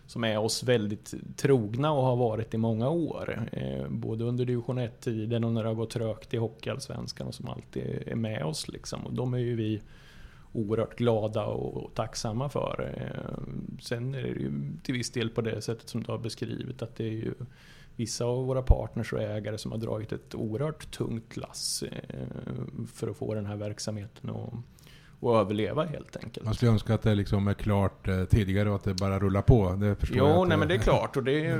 som är oss väldigt trogna och har varit i många år. Eh, både under division 1-tiden och när det har gått trögt i Hockeyallsvenskan och som alltid är med oss. Liksom. Och de är ju vi oerhört glada och tacksamma för. Eh, sen är det ju till viss del på det sättet som du har beskrivit att det är ju vissa av våra partners och ägare som har dragit ett oerhört tungt lass eh, för att få den här verksamheten att, och överleva helt enkelt. Man skulle önska att det liksom är klart eh, tidigare och att det bara rullar på. Det förstår jag Jo, att nej men det är klart och det,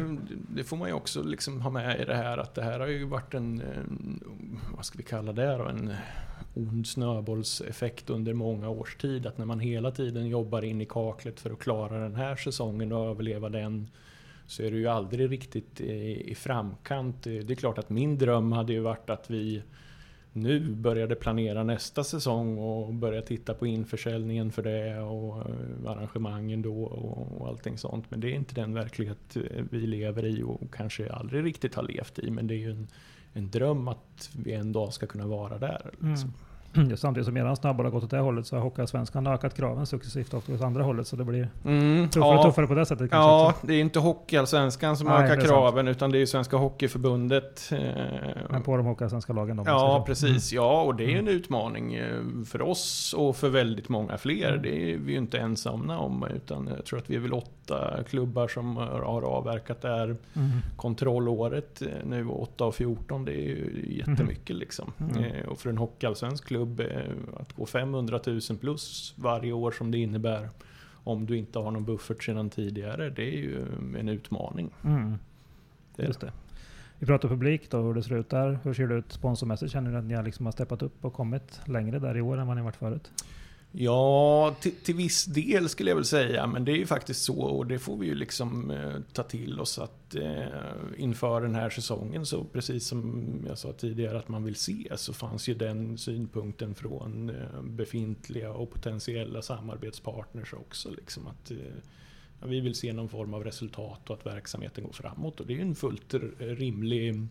det får man ju också liksom ha med i det här att det här har ju varit en, en vad ska vi kalla det då, en ond snöbollseffekt under många års tid. Att när man hela tiden jobbar in i kaklet för att klara den här säsongen och överleva den så är du ju aldrig riktigt i, i framkant. Det är klart att min dröm hade ju varit att vi nu började planera nästa säsong och börja titta på införsäljningen för det och eh, arrangemangen då och allting sånt. Men det är inte den verklighet eh, vi lever i och kanske aldrig riktigt har levt i. Men det är ju en, en dröm att vi en dag ska kunna vara där. Liksom. Mm. [clears throat] Samtidigt som medan snabbar har gått åt det hållet så har Hockeyallsvenskan ökat kraven successivt åt andra hållet. Så det blir Mm, tuffare och ja. tuffare på det sättet kanske Ja, också. det är inte Hockeyallsvenskan som Nej, ökar kraven utan det är ju Svenska Hockeyförbundet. eh, Men på de Hockeyallsvenska lagen då. Ja, så. Mm. precis. Ja, och det är ju en utmaning eh, för oss och för väldigt många fler. Mm. Det är vi ju inte ensamma om, utan jag tror att vi är väl åtta klubbar som har avverkat det här Mm. kontrollåret nu, 8 av 14. Det är ju jättemycket liksom. Mm. Eh, Och för en hockeyallsvensk klubb, eh, att gå 500 000 plus varje år som det innebär om du inte har någon buffert sedan tidigare, det är ju en utmaning. Mm. Det är Just det. Vi pratar publik då, hur det ser ut där. Hur ser det ut sponsormässigt? Känner ni att ni har liksom har steppat upp och kommit längre där i år än vad ni varit förut? Ja, till, till viss del skulle jag väl säga, men det är ju faktiskt så och det får vi ju liksom eh, ta till oss att eh, inför den här säsongen så precis som jag sa tidigare att man vill se så fanns ju den synpunkten från eh, befintliga och potentiella samarbetspartners också. Liksom att, eh, ja, vi vill se någon form av resultat och att verksamheten går framåt och det är ju en fullt rimlig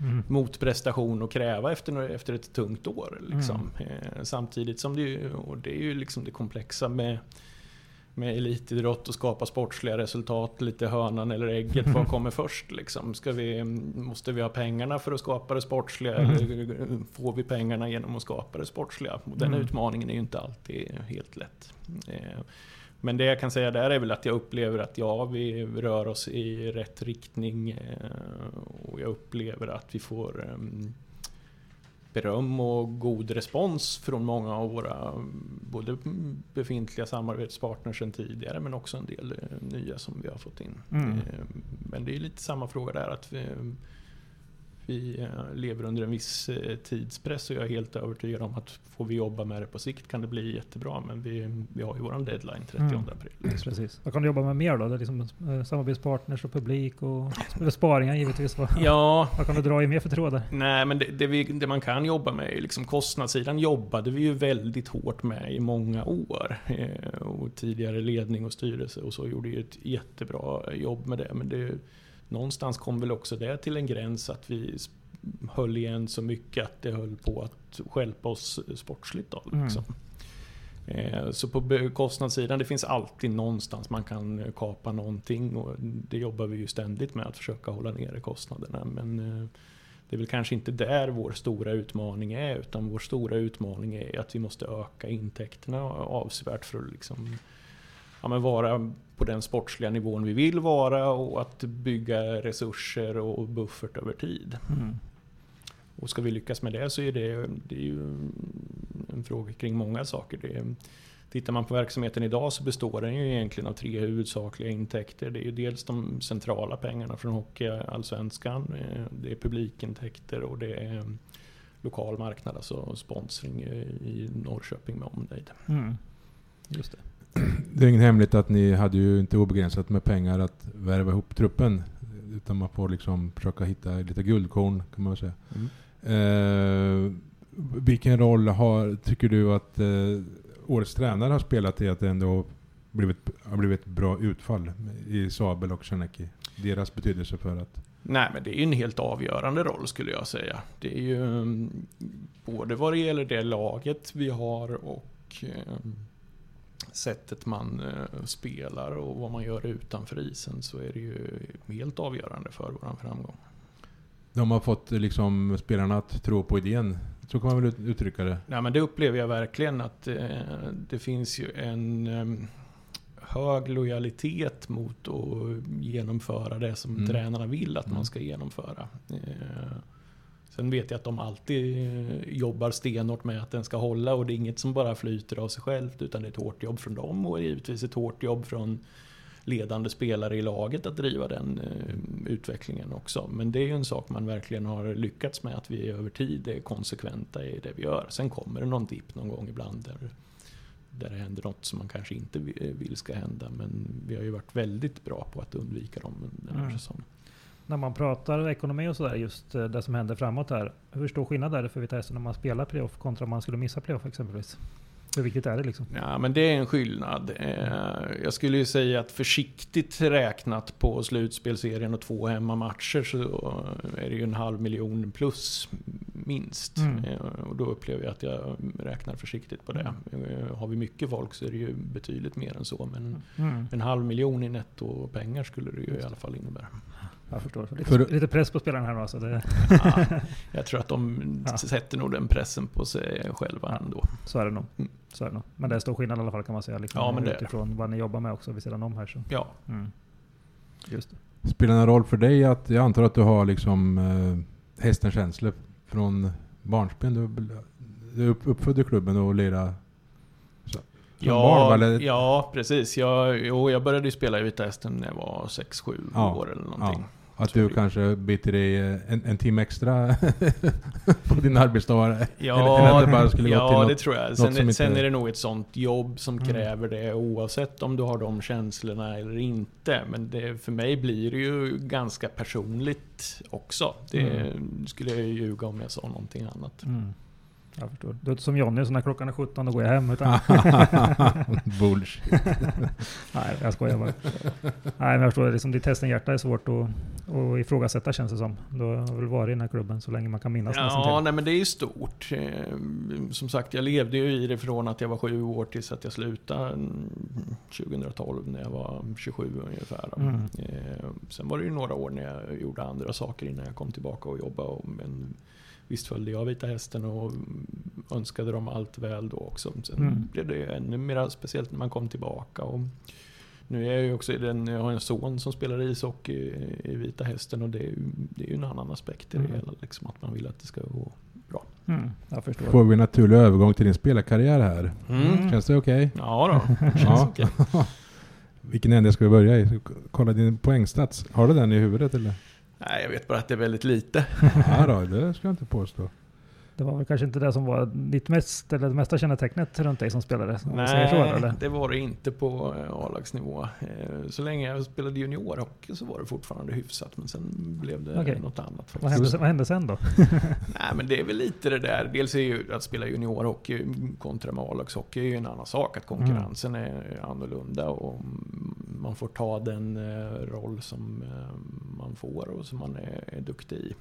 Mm. motprestation att kräva efter, efter ett tungt år. Liksom. Eh, samtidigt som det, ju, och det är ju liksom det komplexa med, med elitidrott och skapa sportsliga resultat, lite hönan eller ägget, vad [laughs] kommer först? Liksom? Ska vi, måste vi ha pengarna för att skapa det sportsliga Mm. eller får vi pengarna genom att skapa det sportsliga? Och den Mm. utmaningen är ju inte alltid helt lätt. Men det jag kan säga där är väl att jag upplever att ja, vi rör oss i rätt riktning eh, och jag upplever att vi får ehm, beröm och god respons från många av våra både befintliga samarbetspartners sedan tidigare men också en del eh, nya som vi har fått in. Mm. Eh, Men det är lite samma fråga där att vi, vi eh, lever under en viss eh, tidspress och jag är helt övertygad om att får vi jobba med det på sikt kan det bli jättebra men vi, vi har ju våran deadline 30 Mm. april. Precis. Vad kan du jobba med mer då? Det är liksom eh, samarbetspartners och publik och besparingar givetvis. Vad, Ja, vad kan du dra i mer för trådar? Nej, men det, det, vi, det man kan jobba med är liksom kostnadssidan jobbade vi ju väldigt hårt med i många år. Och tidigare ledning och styrelse och så gjorde ju ett jättebra jobb med det. Men det, någonstans kom väl också det till en gräns att vi höll igen så mycket att det höll på att stjälpa oss sportsligt. Då, liksom. Eh, Så på kostnadssidan, det finns alltid någonstans man kan kapa någonting och det jobbar vi ju ständigt med att försöka hålla nere kostnaderna. Men eh, det är väl kanske inte där vår stora utmaning är utan vår stora utmaning är att vi måste öka intäkterna avsevärt för att liksom, ja, men vara på den sportsliga nivån vi vill vara och att bygga resurser och buffert över tid. Mm. Och ska vi lyckas med det så är det, det är ju en fråga kring många saker. Det är, tittar man på verksamheten idag så består den ju egentligen av tre huvudsakliga intäkter. Det är ju dels de centrala pengarna från Hockeyallsvenskan, eh, det är publikintäkter och det är lokal marknad, alltså sponsring i Norrköping med omnejd. Mm. Just det. [clears throat] Det är ingen hemlighet att ni hade ju inte obegränsat med pengar att värva ihop truppen. Utan man får liksom försöka hitta lite guldkorn kan man väl säga. Eh, vilken roll har, tycker du att eh, årets tränare har spelat i att det ändå blivit, har blivit ett bra utfall i Sabel och Czernecki? Deras betydelse för att... Nej, men det är ju en helt avgörande roll skulle jag säga. Det är ju mm, både vad det gäller det laget vi har och eh, sättet man eh, spelar och vad man gör utanför isen så är det ju helt avgörande för vår framgång. De har fått liksom spelarna att tro på idén. Så kan man väl ut- uttrycka det. Nej, men det upplever jag verkligen att eh, det finns ju en eh, hög lojalitet mot att genomföra det som Mm. tränarna vill att Mm. man ska genomföra. Eh, Sen vet jag att de alltid eh, jobbar stenhårt med att den ska hålla och det är inget som bara flyter av sig självt utan det är ett hårt jobb från dem och givetvis ett hårt jobb från ledande spelare i laget att driva den eh, utvecklingen också. Men det är ju en sak man verkligen har lyckats med, att vi över tid är konsekventa i det vi gör. Sen kommer det någon dipp någon gång ibland där, där det händer något som man kanske inte vill ska hända. Men vi har ju varit väldigt bra på att undvika dem den här mm. säsongen. När man pratar ekonomi och sådär, just eh, det som händer framåt här. Hur stor skillnad är det för Vitesse när man spelar playoff kontra om man skulle missa playoff exempelvis? Hur viktigt är det liksom? Ja, men det är en skillnad. Eh, jag skulle ju säga att försiktigt räknat på slutspelserien och två hemmamatcher så är det ju en halv miljon plus minst. Mm. Eh, och då upplever jag att jag räknar försiktigt på det. Har vi mycket folk så är det ju betydligt mer än så. Men mm. en halv miljon i netto pengar skulle det ju i alla fall innebära. Jag förstår. Lite, För, lite press på spelarna här nu alltså. Det... Ja, jag tror att de [laughs] ja. sätter nog den pressen på sig själva ändå. Så är det nog. Mm. Så är det nog. Men det är stor skillnad i alla fall kan man säga. Liksom, ja, men det utifrån vad ni jobbar med också vid sidan om här. Så. Ja. Mm. Just det. Spelar det någon roll för dig att, jag antar att du har liksom eh, hästens känslor från barnsben? Du, du är uppfödd i klubben och lirar Ja, barn, ja, precis. Jag, jo, jag började ju spela i Vita Hästen när jag var 6-7 ja, år eller någonting. Ja. Att du kanske biter dig en, en timme extra [laughs] på din arbetsdag? Ja, eller, eller det, ja det tror jag. Sen, sen inte... är det nog ett sånt jobb som mm. kräver det oavsett om du har de känslorna eller inte. Men det, för mig blir det ju ganska personligt också. Det mm. skulle jag ljuga om jag sa någonting annat. Mm. Jag förstår. Du är inte som Jonny, så när klockan är 17 då går jag hem. Utan [laughs] Bullshit. [laughs] Nej, jag skojar bara. Nej, men jag förstår. Liksom, ditt hästenhjärta är svårt att, att ifrågasätta känns det som. Du har väl varit i den här klubben så länge man kan minnas. Ja, nej, men det är ju stort. Eh, som sagt, jag levde ju i det från att jag var sju år tills att jag slutade 2012 när jag var 27 ungefär. Mm. Eh, sen var det ju några år när jag gjorde andra saker innan jag kom tillbaka och jobbade. Men Visst följde jag Vita Hästen och önskade dem allt väl då också. Sen mm. blev det ännu mer speciellt när man kom tillbaka. Och nu är jag ju också den, jag har en son som spelar ishockey i Vita Hästen och det är ju, det är ju en annan aspekt i det mm. hela. Liksom att man vill att det ska gå bra. Mm, jag förstår. Får vi en naturlig övergång till din spelarkarriär här? Mm. Känns det okej? Okay? Ja då, känns ja. okej. Okay. [laughs] Vilken ände ska vi börja i? Kolla din poängstats. Har du den i huvudet eller? Nej, jag vet bara att det är väldigt lite. Nej då, det ska jag inte påstå. Det var väl kanske inte det som var ditt mest, eller det mesta kännetecknet runt dig som spelare? Nej, så, eller? det var det inte på eh, A-lagsnivå. Eh, så länge jag spelade juniorhockey så var det fortfarande hyfsat, men sen blev det okay. något annat. Vad hände, vad hände sen då? [laughs] Nej, men det är väl lite det där. Dels är ju att spela juniorhockey kontra med A-lagshockey är ju en annan sak. Att konkurrensen mm. är annorlunda och man får ta den eh, roll som man får och som man är, är duktig i.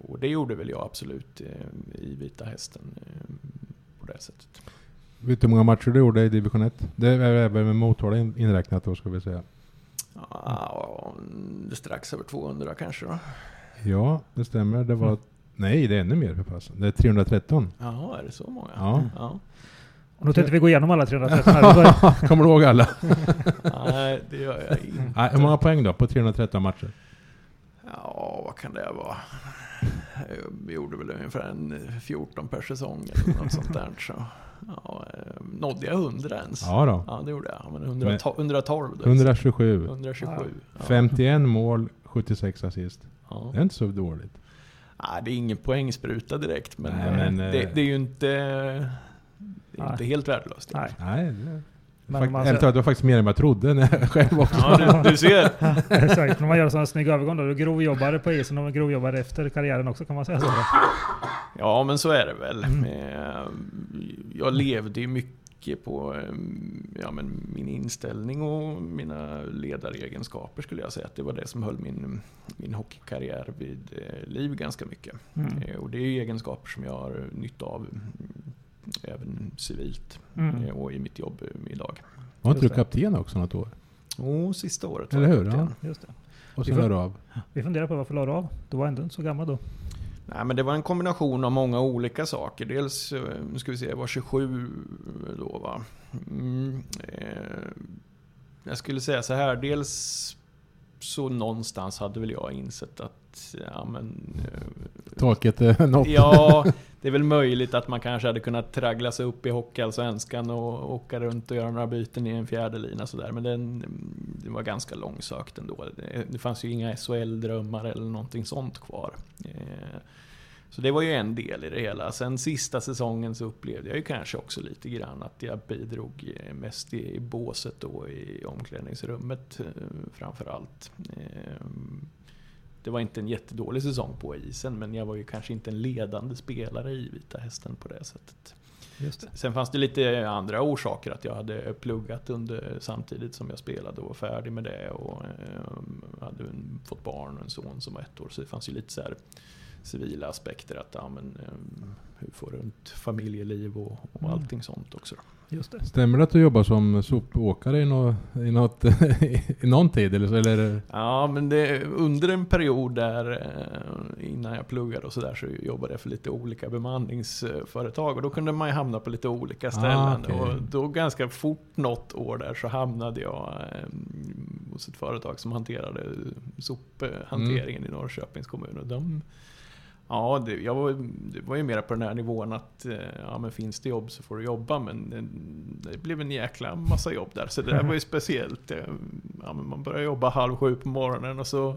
Och det gjorde väl jag absolut i Vita Hästen eh, på det sättet. Vet du hur många matcher du gjorde i division 1? Det är även med Motala inräknat då ska vi säga. Ja, det är strax över 200 kanske då. Ja, det stämmer. Det var... Mm. Nej, det är ännu mer för fasen. Det är 313. Jaha, är det så många? Ja. ja. Och då tänkte vi gå igenom alla 313 här. [laughs] [laughs] Kommer du ihåg alla? [laughs] Nej, det gör jag inte. Nej, hur många poäng då på 313 matcher? Ja, vad kan det vara? Vi gjorde väl ungefär en 14 per säsong eller något [laughs] sånt där. Så, ja, eh, nådde jag 100 ens? Ja, då. ja det gjorde jag. Men 100, 112 då. 127. 127 ja. 51 mål, 76 assist. Ja. Det är inte så dåligt. Nej, det är ingen poängspruta direkt, men, Nej, men det, eh, det, är ju inte, är inte helt värdelöst. Nej. Nej, men man, det var faktiskt mer än vad jag trodde när jag själv [laughs] också. Ja, du, du ser. [laughs] Exakt, när man gör en sån snygg övergång då. Du grovjobbade på isen och grovjobbade efter karriären också, kan man säga så? Ja, men så är det väl. Mm. Eh, jag levde ju mycket på eh, ja, men min inställning och mina ledaregenskaper skulle jag säga. Att det var det som höll min, min hockeykarriär vid eh, liv ganska mycket. Mm. Och det är egenskaper som jag har nytta av även civilt mm. Eh, och i mitt jobb idag. Var inte du kapten också något år? Jo, oh, sista året var jag kapten. Ja. Just det. Och sen lade du av? Vi funderar på varför lade du av? Du var ändå inte så gammal då. Nej, men det var en kombination av många olika saker. Dels, eh, nu ska vi se, jag var 27 då va. Mm, eh, jag skulle säga så här, dels så någonstans hade väl jag insett att ja, men, taket är nått. Ja, det är väl möjligt att man kanske hade kunnat traggla sig upp i Hockeyallsvenskan och åka runt och göra några byten i en fjärde lina sådär. Men den, det var ganska långsökt ändå. Det, det fanns ju inga SHL-drömmar eller någonting sånt kvar. Eh, så det var ju en del i det hela. Sen sista säsongen så upplevde jag ju kanske också lite grann att jag bidrog eh, mest i båset då i omklädningsrummet eh, framförallt. Det var inte en jättedålig säsong på isen, men jag var ju kanske inte en ledande spelare i Vita Hästen på det sättet. Det. Sen fanns det lite andra orsaker, att jag hade pluggat under samtidigt som jag spelade och var färdig med det och eh, hade fått barn och en son som var ett år. Så det fanns ju lite så här civila aspekter, att ja, men, eh, hur får du ett familjeliv och, och Mm. allting sånt också. Då. Just det. Stämmer det att du jobbar som sopåkare i, nå, i, något, [laughs] i någon tid? Eller, så, eller Ja, men det, under en period där eh, innan jag pluggade och sådär så jobbade jag för lite olika bemanningsföretag och då kunde man ju hamna på lite olika ställen. Ah, okej. Och då ganska fort något år där så hamnade jag eh, hos ett företag som hanterade sophanteringen i Norrköpings kommun. Och de, Ja, det, jag var, det var ju mer på den här nivån att eh, ja, men finns det jobb så får du jobba. Men det, det blev en jäkla massa jobb där. Så det där var ju [laughs] speciellt. Eh, Ja, men man började jobba halv sju på morgonen och så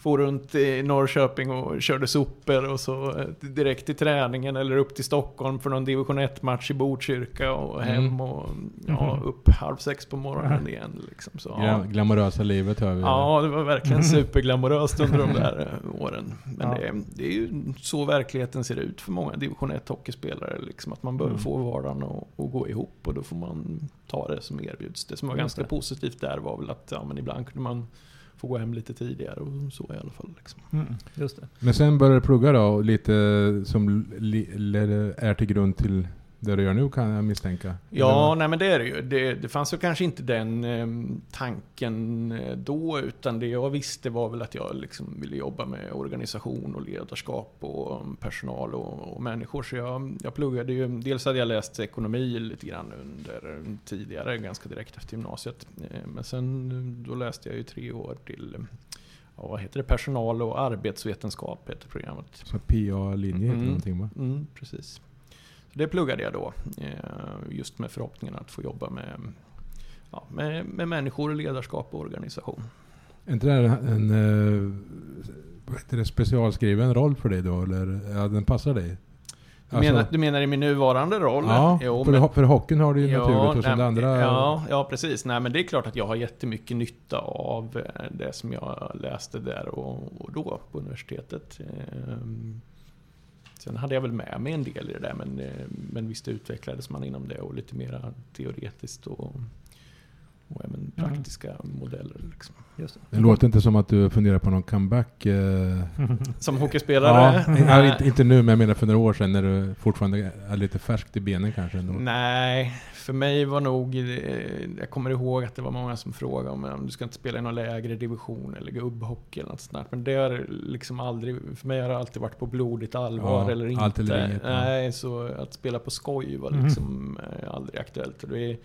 for runt i Norrköping och körde sopor och så eh, direkt till träningen eller upp till Stockholm för någon division 1-match i Botkyrka och hem Mm. och ja, Mhm. upp halv sex på morgonen igen. Liksom. Så, ja. Glam- glamorösa livet hör vi. Ja, det var verkligen superglamoröst under de där [laughs] eh, åren. Men Ja. det, det är ju så verkligheten ser ut för många division 1 hockeyspelare. Liksom, att man behöver Mm. få vardagen att att gå ihop och då får man ta det som erbjuds. Det som var ganska positivt där var väl att ja, men ibland kunde man få gå hem lite tidigare och så i alla fall. Liksom. Mm, just det. Men sen började du plugga då, och lite som är till grund till det du gör nu kan jag misstänka? Ja, nej men det är det ju. Det, det fanns ju kanske inte den eh, tanken då, utan det jag visste var väl att jag liksom ville jobba med organisation och ledarskap och um, personal och, och människor. Så jag, jag pluggade ju, dels hade jag läst ekonomi lite grann under tidigare, ganska direkt efter gymnasiet. Eh, men sen eh, då läste jag ju tre år till eh, ja, vad heter det? Personal och arbetsvetenskap heter programmet. Så PA-linje heter Mm. någonting va? Mm, precis. Det pluggade jag då. eh, Just med förhoppningen att få jobba med, ja, med, med människor, ledarskap och organisation. Är inte det här en eh, specialskriven roll för dig då? Eller ja, den passar dig? Du, menar, du menar i min nuvarande roll? Ja, Jo, för, men- för hockeyn har du ju Ja, naturligt och sen det andra... Ja, ja, precis. Nej, men det är klart att jag har jättemycket nytta av eh, det som jag läste där och, och då på universitetet. Ehm, Sen hade jag väl med mig en del i det där, men, eh, men visst utvecklades man inom det och lite mer teoretiskt och, och även praktiska modeller. Liksom. Just det. Det låter inte som att du funderar på någon comeback. Eh, [laughs] Som hockeyspelare? ja, ja, inte, inte nu, men jag menar för några år sedan när du fortfarande är lite färskt i benen kanske. Ändå. Nej, för mig var nog... eh, Jag kommer ihåg att det var många som frågade om, om du ska inte spela i någon lägre division eller gubbhockey eller något sånt där. Men det har liksom aldrig... För mig har det alltid varit på blodigt allvar Ja, eller inte. allt eller inget, ja. Nej, så att spela på skoj var Mhm. liksom eh, aldrig aktuellt. Det är,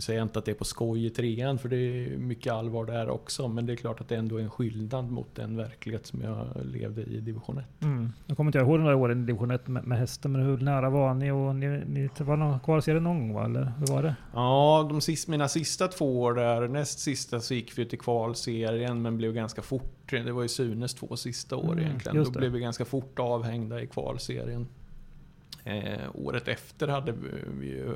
nu säger jag inte att det är på skoj i trean, för det är mycket allvar där också. Men det är klart att det ändå är en skillnad mot den verklighet som jag levde i division 1. Mm. Jag kommer inte ihåg de där åren i division 1 med, med hästen, men hur nära var ni? Och ni, ni var någon kvalserie någon gång? Eller hur var det? Ja, de sist, mina sista två år där, näst sista så gick vi till kvalserien men blev ganska fort, det var ju Sunes två sista år Mm, egentligen, då blev vi ganska fort avhängda i kvalserien. Eh, året efter hade vi ju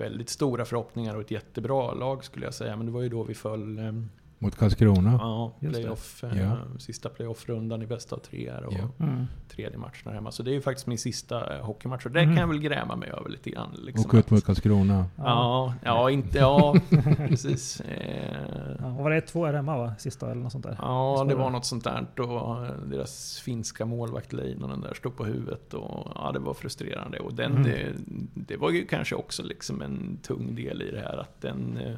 väldigt stora förhoppningar och ett jättebra lag skulle jag säga, men det var ju då vi föll ehm, mot Karlskrona. ja, playoff, eh, Ja. sista playoff-rundan i bästa av tre här och Ja. Mm. tredje matchen hemma. Så det är ju faktiskt min sista eh, hockeymatch och det Mm. kan jag väl gräma mig över lite grann. Liksom, Och ut mot Karlskrona. Ja, ja, inte, ja [laughs] precis. Eh, Ja, var det 1-2 här hemma va? Sista eller något sånt där? Ja, det var något sånt där. Och deras finska målvakt Leinonen där stod på huvudet och ja, det var frustrerande. Och den, Mm. det, det var ju kanske också liksom en tung del i det här att den, eh,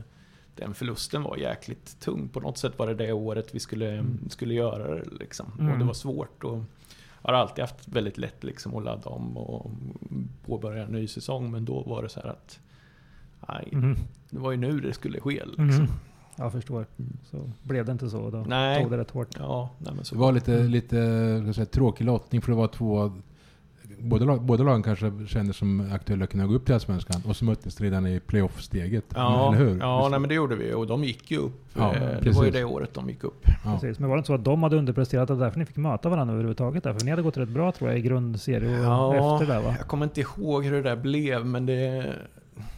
den förlusten var jäkligt tung. På något sätt var det det året vi skulle, Mm. skulle göra det liksom. Mm. Och det var svårt. Och jag har alltid haft väldigt lätt liksom att ladda om och påbörja en ny säsong. Men då var det så här att nej, Mhm. det var ju nu det skulle ske liksom. Mhm. Jag förstår. Mm. Så blev det inte så. Då Nej. tog det rätt hårt. Ja, nej, men så Det var lite, lite säga, tråkig lottning för det var två... Båda, båda lagen kanske kändes som aktuella att kunna gå upp till Allsvenskan och så möttes redan i playoff-steget. Ja, eller hur? ja nej, men det gjorde vi och de gick ju upp. Ja, Eh, det precis. var ju det året de gick upp. Ja. Precis. Men var det inte så att de hade underpresterat och därför ni fick möta varandra överhuvudtaget? Där? För ni hade gått rätt bra tror jag i grundserie och Ja, efter där va? Jag kommer inte ihåg hur det där blev, men det,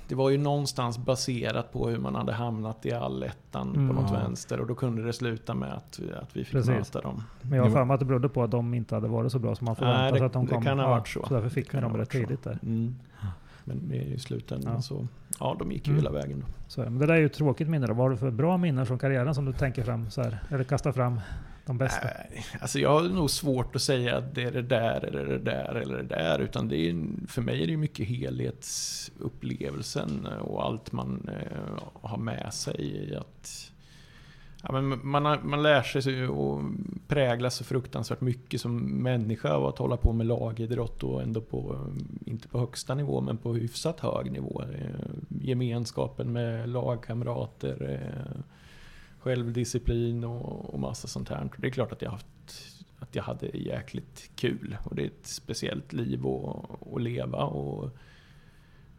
det var ju någonstans baserat på hur man hade hamnat i allettan Mm. på något vänster. Och då kunde det sluta med att, att vi fick Precis. möta dem. Men jag har Det för mig att det berodde på att de inte hade varit så bra som man förväntade det- sig att de det kom. kan ha varit så. Så därför fick Det ni dem rätt tidigt där. Mm. Men i slutändan Ja. så, ja de gick ju Mm. hela vägen då. Så, det. men det där är ju ett tråkigt minne då. Vad har du för bra minnen från karriären som du tänker fram så här? Eller kastar fram de bästa? Nej, Alltså jag har nog svårt att säga att det är det där eller det där eller det där. Utan det är, för mig är det mycket helhetsupplevelsen och allt man eh, har med sig i att Ja, men man, har- man lär sig och präglas så fruktansvärt mycket som människa av att hålla på med lagidrott och ändå på, inte på högsta nivå, men på hyfsat hög nivå. Eh, gemenskapen med lagkamrater, eh, självdisciplin och, och massa sånt här. Det är klart att jag, haft, att jag hade jäkligt kul och det är ett speciellt liv att, att leva. Och,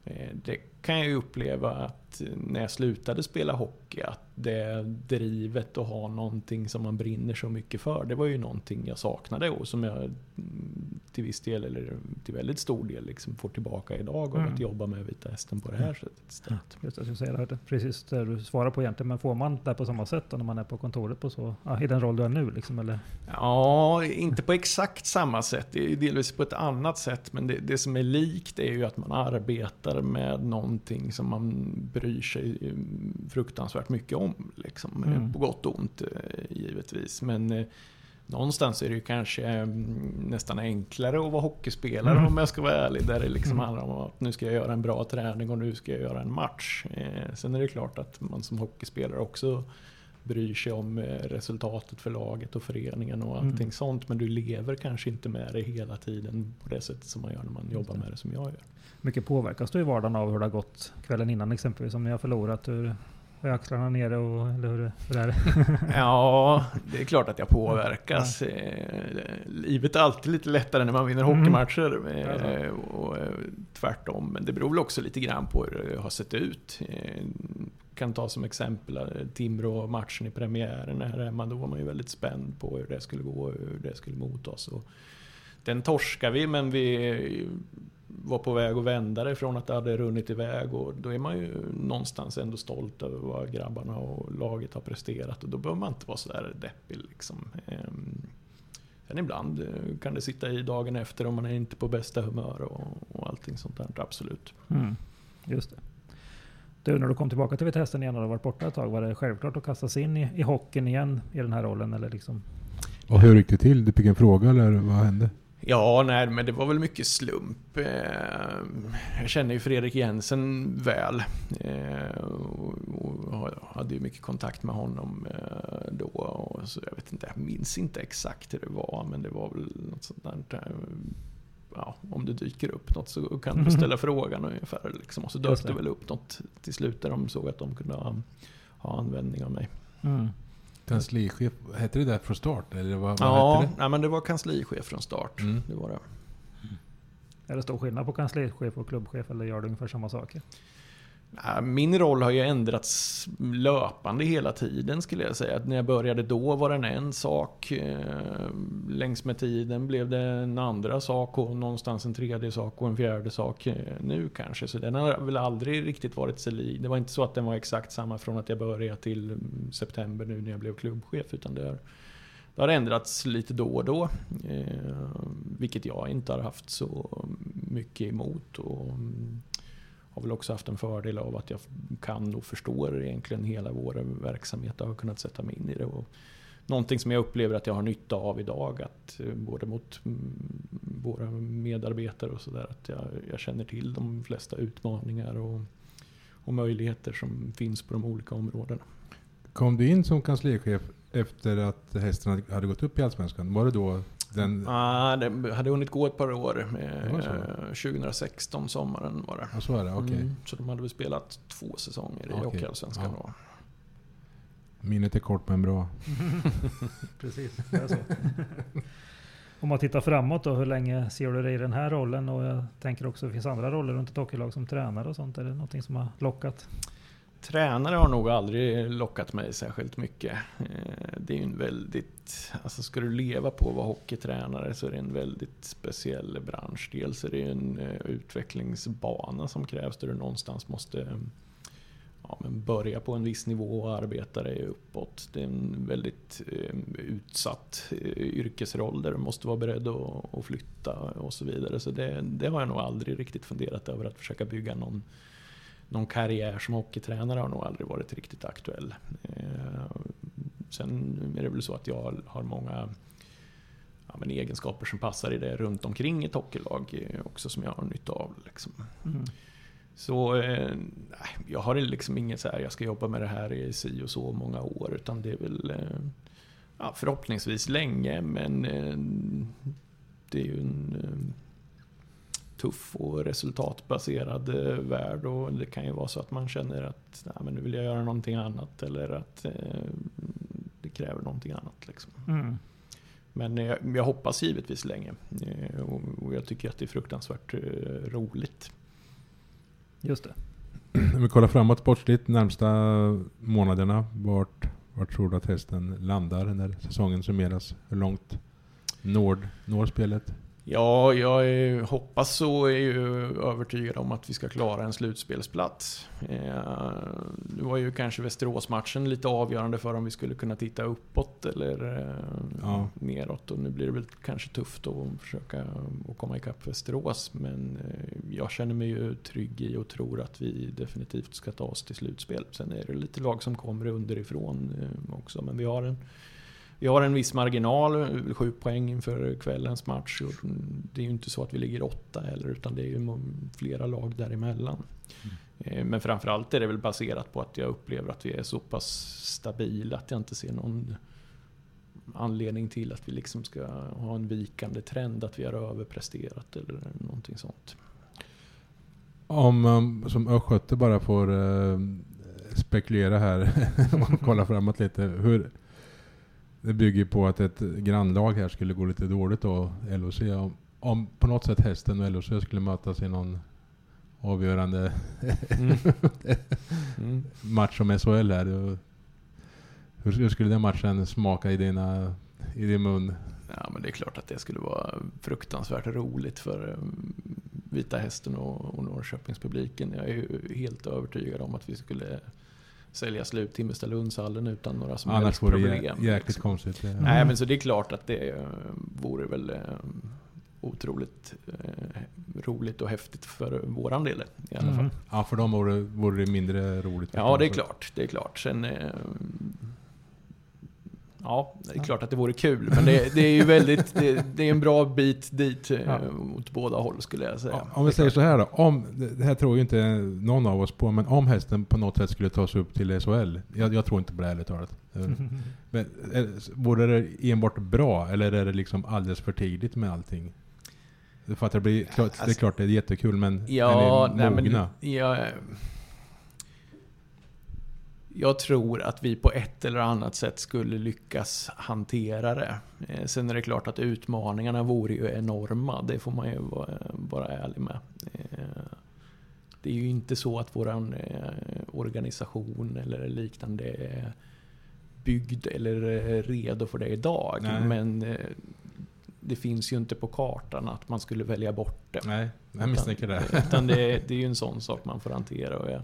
eh, det kan jag ju uppleva att när jag slutade spela hockey, att det drivet att ha någonting som man brinner så mycket för, det var ju någonting jag saknade och som jag mm, till viss del, eller till väldigt stor del, liksom får tillbaka idag av Mm. att jobba med Vita Hästen på det här sättet istället. Just det, jag säga det. Precis det du svarar på egentligen. Men får man det på samma sätt då när man är på kontoret på så, i den roll du är nu liksom? Eller? Ja, inte på exakt samma sätt. Det är delvis på ett annat sätt. Men det, det som är likt är ju att man arbetar med någonting som man bryr sig eh, fruktansvärt mycket om. Liksom. Eh, Mm. På gott och ont eh, givetvis. Men eh, någonstans är det ju kanske mm, nästan enklare att vara hockeyspelare Mm. om jag ska vara ärlig. Där det liksom Mm. handlar om att nu ska jag göra en bra träning och nu ska jag göra en match. Eh, Sen är det klart att man som hockeyspelare också bryr sig om eh, resultatet för laget och föreningen och allting Mm. sånt. Men du lever kanske inte med det hela tiden på det sättet som man gör när man jobbar med det som jag gör. Mycket påverkas du i vardagen av hur det har gått kvällen innan exempelvis? Om ni har förlorat, hur är axlarna nere och eller hur, hur är det? [laughs] Ja, det är klart att jag påverkas. Eh, Livet är alltid lite lättare när man vinner Mm. hockeymatcher. eh, Ja, Och eh, tvärtom. Men det beror väl också lite grann på hur det har sett ut. Kan ta som exempel Timrå-matchen i premiären här hemma. Då var man ju väldigt spänd på hur det skulle gå och hur det skulle mottas. Och den torskar vi, men vi var på väg att vända det från att det hade runnit iväg och då är man ju någonstans ändå stolt över vad grabbarna och laget har presterat och då behöver man inte vara sådär deppig liksom. Ehm, Sen ibland eh, kan det sitta i dagen efter om man är inte på bästa humör och, och allting sånt där, absolut. Mm. Just det. Du, när du kom tillbaka till Vita Hästen igen och har varit borta ett tag, var det självklart att kasta sig in i, i hockeyn igen i den här rollen? Eller liksom? Och hur gick det till? Du fick en fråga eller vad hände? Ja, nej, men det var väl mycket slump. Eh, Jag känner ju Fredrik Jensen väl. eh, Och hade ju mycket kontakt med honom eh, då. Och så jag vet inte, jag minns inte exakt hur det var, men det var väl något sånt där. Ja, om det dyker upp något så kan du [laughs] ställa frågan ungefär. Liksom. Och så dök det väl upp något till slut där de såg att de kunde ha, ha användning av mig. Mm. Kanslichef, hette det där från start? Eller vad, vad Ja, hette nej, men det var kanslichef från start. Mm. Det var det. Är det stor skillnad på kanslichef och klubbchef eller gör du ungefär samma saker? Min roll har ju ändrats löpande hela tiden skulle jag säga. Att när jag började då var den en sak. Eh, längs med tiden blev det en andra sak och någonstans en tredje sak och en fjärde sak eh, nu kanske. Så den har väl aldrig riktigt varit sig lik. Det var inte så att den var exakt samma från att jag började till september nu när jag blev klubbchef. Utan det har, det har ändrats lite då och då. Eh, vilket jag inte har haft så mycket emot. Och, mm, har väl också haft en fördel av att jag kan och förstår egentligen hela vår verksamhet och har kunnat sätta mig in i det. Och någonting som jag upplever att jag har nytta av idag, att eh, både mot mm, våra medarbetare och sådär, att jag, jag känner till de flesta utmaningar och, och möjligheter som finns på de olika områdena. Kom du in som kanslichef efter att hästen hade- hade gått upp i Allsvenskan? Var det då den... Ah, det hade hunnit gå ett par år. Så. Eh, 2016, sommaren var det. Ja, så är det. Okej. Mm, så de hade väl spelat två säsonger i Okej, Hockeyallsvenskan ja. då. Minnet är kort men bra. [laughs] Precis, det är så. [laughs] Om man tittar framåt då, hur länge ser du dig i den här rollen? Och jag tänker också, det finns andra roller runt ett hockeylag som tränare och sånt. Är det någonting som har lockat? Tränare har nog aldrig lockat mig särskilt mycket. Eh, det är ju en väldigt... Alltså ska du leva på att vara hockeytränare så är det en väldigt speciell bransch. Dels är det ju en eh, utvecklingsbana som krävs där du någonstans måste ja, men börja på en viss nivå och arbeta dig uppåt. Det är en väldigt eh, utsatt yrkesroll där du måste vara beredd att, att flytta och så vidare. Så det, det har jag nog aldrig riktigt funderat över att försöka bygga någon någon karriär som hockeytränare har nog aldrig varit riktigt aktuell. Eh, sen är det väl så att jag har många ja, men egenskaper som passar i det runt omkring ett hockeylag eh, också som jag har nytta av. Liksom. Mm. Så eh, jag har liksom inget så här, jag ska jobba med det här i si och så många år, utan det är väl eh, ja, förhoppningsvis länge, men eh, det är ju en eh, tuff och resultatbaserad eh, värld och det kan ju vara så att man känner att nej, men nu vill jag göra någonting annat eller att eh, det kräver någonting annat. Liksom. Mm. Men eh, jag hoppas givetvis länge eh, och och jag tycker att det är fruktansvärt eh, roligt. Just det. Om vi kollar framåt sportsligt närmsta månaderna. Vart, vart tror du att hästen landar när säsongen summeras? Hur långt når, når spelet? Ja, jag är, hoppas så är ju övertygad om att vi ska klara en slutspelsplats. Eh, nu var ju kanske Västeråsmatchen lite avgörande för om vi skulle kunna titta uppåt eller eh, Ja. neråt. Och nu blir det väl kanske tufft att försöka att komma ikapp Västerås. Men eh, jag känner mig ju trygg i och tror att vi definitivt ska ta oss till slutspel. Sen är det lite lag som kommer underifrån eh, också. Men vi har en vi har en viss marginal, sju poäng inför kvällens match. Och det är ju inte så att vi ligger åtta heller, utan det är ju flera lag däremellan. Eh, Men framförallt är det väl baserat på att jag upplever att vi är så pass stabila att jag inte ser någon anledning till att vi liksom ska ha en vikande trend, att vi har överpresterat eller någonting sånt. Om um, som östgöte bara får eh, spekulera här [laughs] och kolla framåt lite. Hur, det bygger på att ett grannlag här skulle gå lite dåligt då, LOC. Om, om på något sätt hästen och LOC skulle mötas i någon avgörande Mm. Mm. [laughs] match om SHL här. hur skulle den matchen smaka i, dina, i din mun? Ja, men det är klart att det skulle vara fruktansvärt roligt för eh, Vita Hästen och, och Norrköpingspubliken. Jag är ju helt övertygad om att vi skulle sälja slut Timmerstalundshallen utan några som Annars helst vore det problem. jä- jäkligt liksom. konstigt. Det- Nej, men så det är klart att det eh, vore väl eh, otroligt eh, roligt och häftigt för våran del i alla fall. Mm. Ja, för dem vore, vore det mindre roligt. Ja, det är klart. Det är klart. Sen... Eh, ja, det är klart att det vore kul. Men det, det är ju väldigt... Det, det är en bra bit dit eh, Ja. åt båda håll skulle jag säga. Ja, Om vi säger så här då. Om, det här tror ju inte någon av oss på, men om hästen på något sätt skulle tas upp till SHL. Jag, jag tror inte på det ärligt talat. Eh, [laughs] Men är, vore det enbart bra eller är det liksom alldeles för tidigt med allting? För att det, blir, klart, det är Alltså- klart det är jättekul men Ja, är ni nej, mogna? men jag, jag tror att vi på ett eller annat sätt skulle lyckas hantera det. Eh, Sen är det klart att utmaningarna vore ju enorma, det får man ju vara, ärlig med. Eh, Det är ju inte så att våran eh, organisation eller liknande är byggd eller redo för det idag. Nej. Men det finns ju inte på kartan att man skulle välja bort det. Nej, jag misstänker det. Utan det, [laughs] det är ju en sån sak man får hantera. Och jag,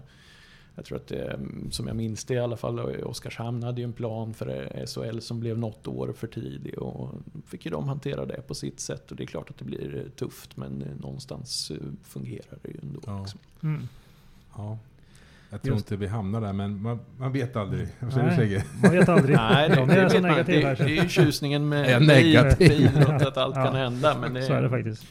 jag tror att det, som jag minns det i alla fall, och Oskarshamn hade ju en plan för SHL som blev något år för tidig. Och fick ju de hantera det på sitt sätt. Och det är klart att det blir tufft, men någonstans eh, fungerar det ju ändå. Ja. Liksom. Mm. Ja. Jag tror Just- inte vi hamnar där men man, man vet aldrig. Vad säger du Nej. Segge? Man vet aldrig. Nej, det, De det, är så vet man. det, det är ju tjusningen med idrott, att allt Ja. kan hända. Men det, Så är det faktiskt.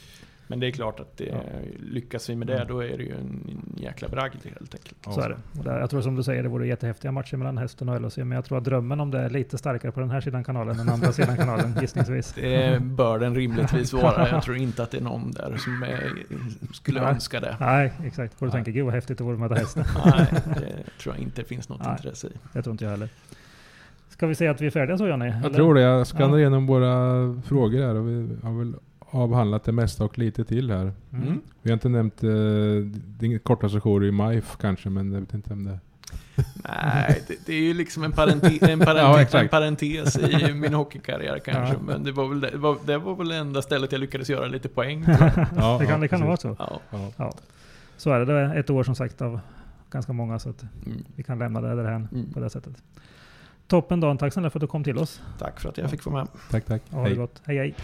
Men det är klart att det, Ja. lyckas vi med det, då är det ju en, en jäkla bragd helt enkelt. Så är det. Där, jag tror som du säger, det vore jättehäftiga matcher mellan hästen och LHC. Men jag tror att drömmen om det är lite starkare på den här sidan kanalen än andra sidan kanalen [laughs] gissningsvis. Det bör den rimligtvis [laughs] vara. Jag tror inte att det är någon där som är, skulle Nej. önska det. Nej, exakt. Får du Nej. tänka, gud vad häftigt det vore att möta [laughs] hästen. Nej, det tror jag inte finns något Nej. intresse i. Det tror inte jag heller. Ska vi säga att vi är färdiga så Johnny? Jag tror det. Jag skannar Ja. igenom våra frågor här och vi har väl avhandlat det mesta och lite till här. Mm. Mm. Vi har inte nämnt, eh, det är inget korta sessioner i maj f- kanske, men jag vet inte om det... Nej, det, det är ju liksom en, parente, en, [laughs] Ja, parente, exakt. en parentes i min hockeykarriär kanske. Ja. Men det var, väl det, det var, det var väl det enda stället jag lyckades göra lite poäng. [laughs] Ja, det kan, ja, det kan vara så. Ja. Ja. Så är det. Det är ett år som sagt av ganska många så att Mm. vi kan lämna det därhän Mm. på det sättet. Toppen Dan, tack snälla för att du kom till oss. Tack för att jag fick vara med. Tack, tack. Ha det gott. Hej hej.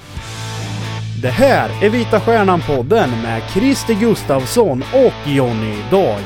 Det här är Vita Stjärnan-podden med Christer Gustavsson och Jonny Dag.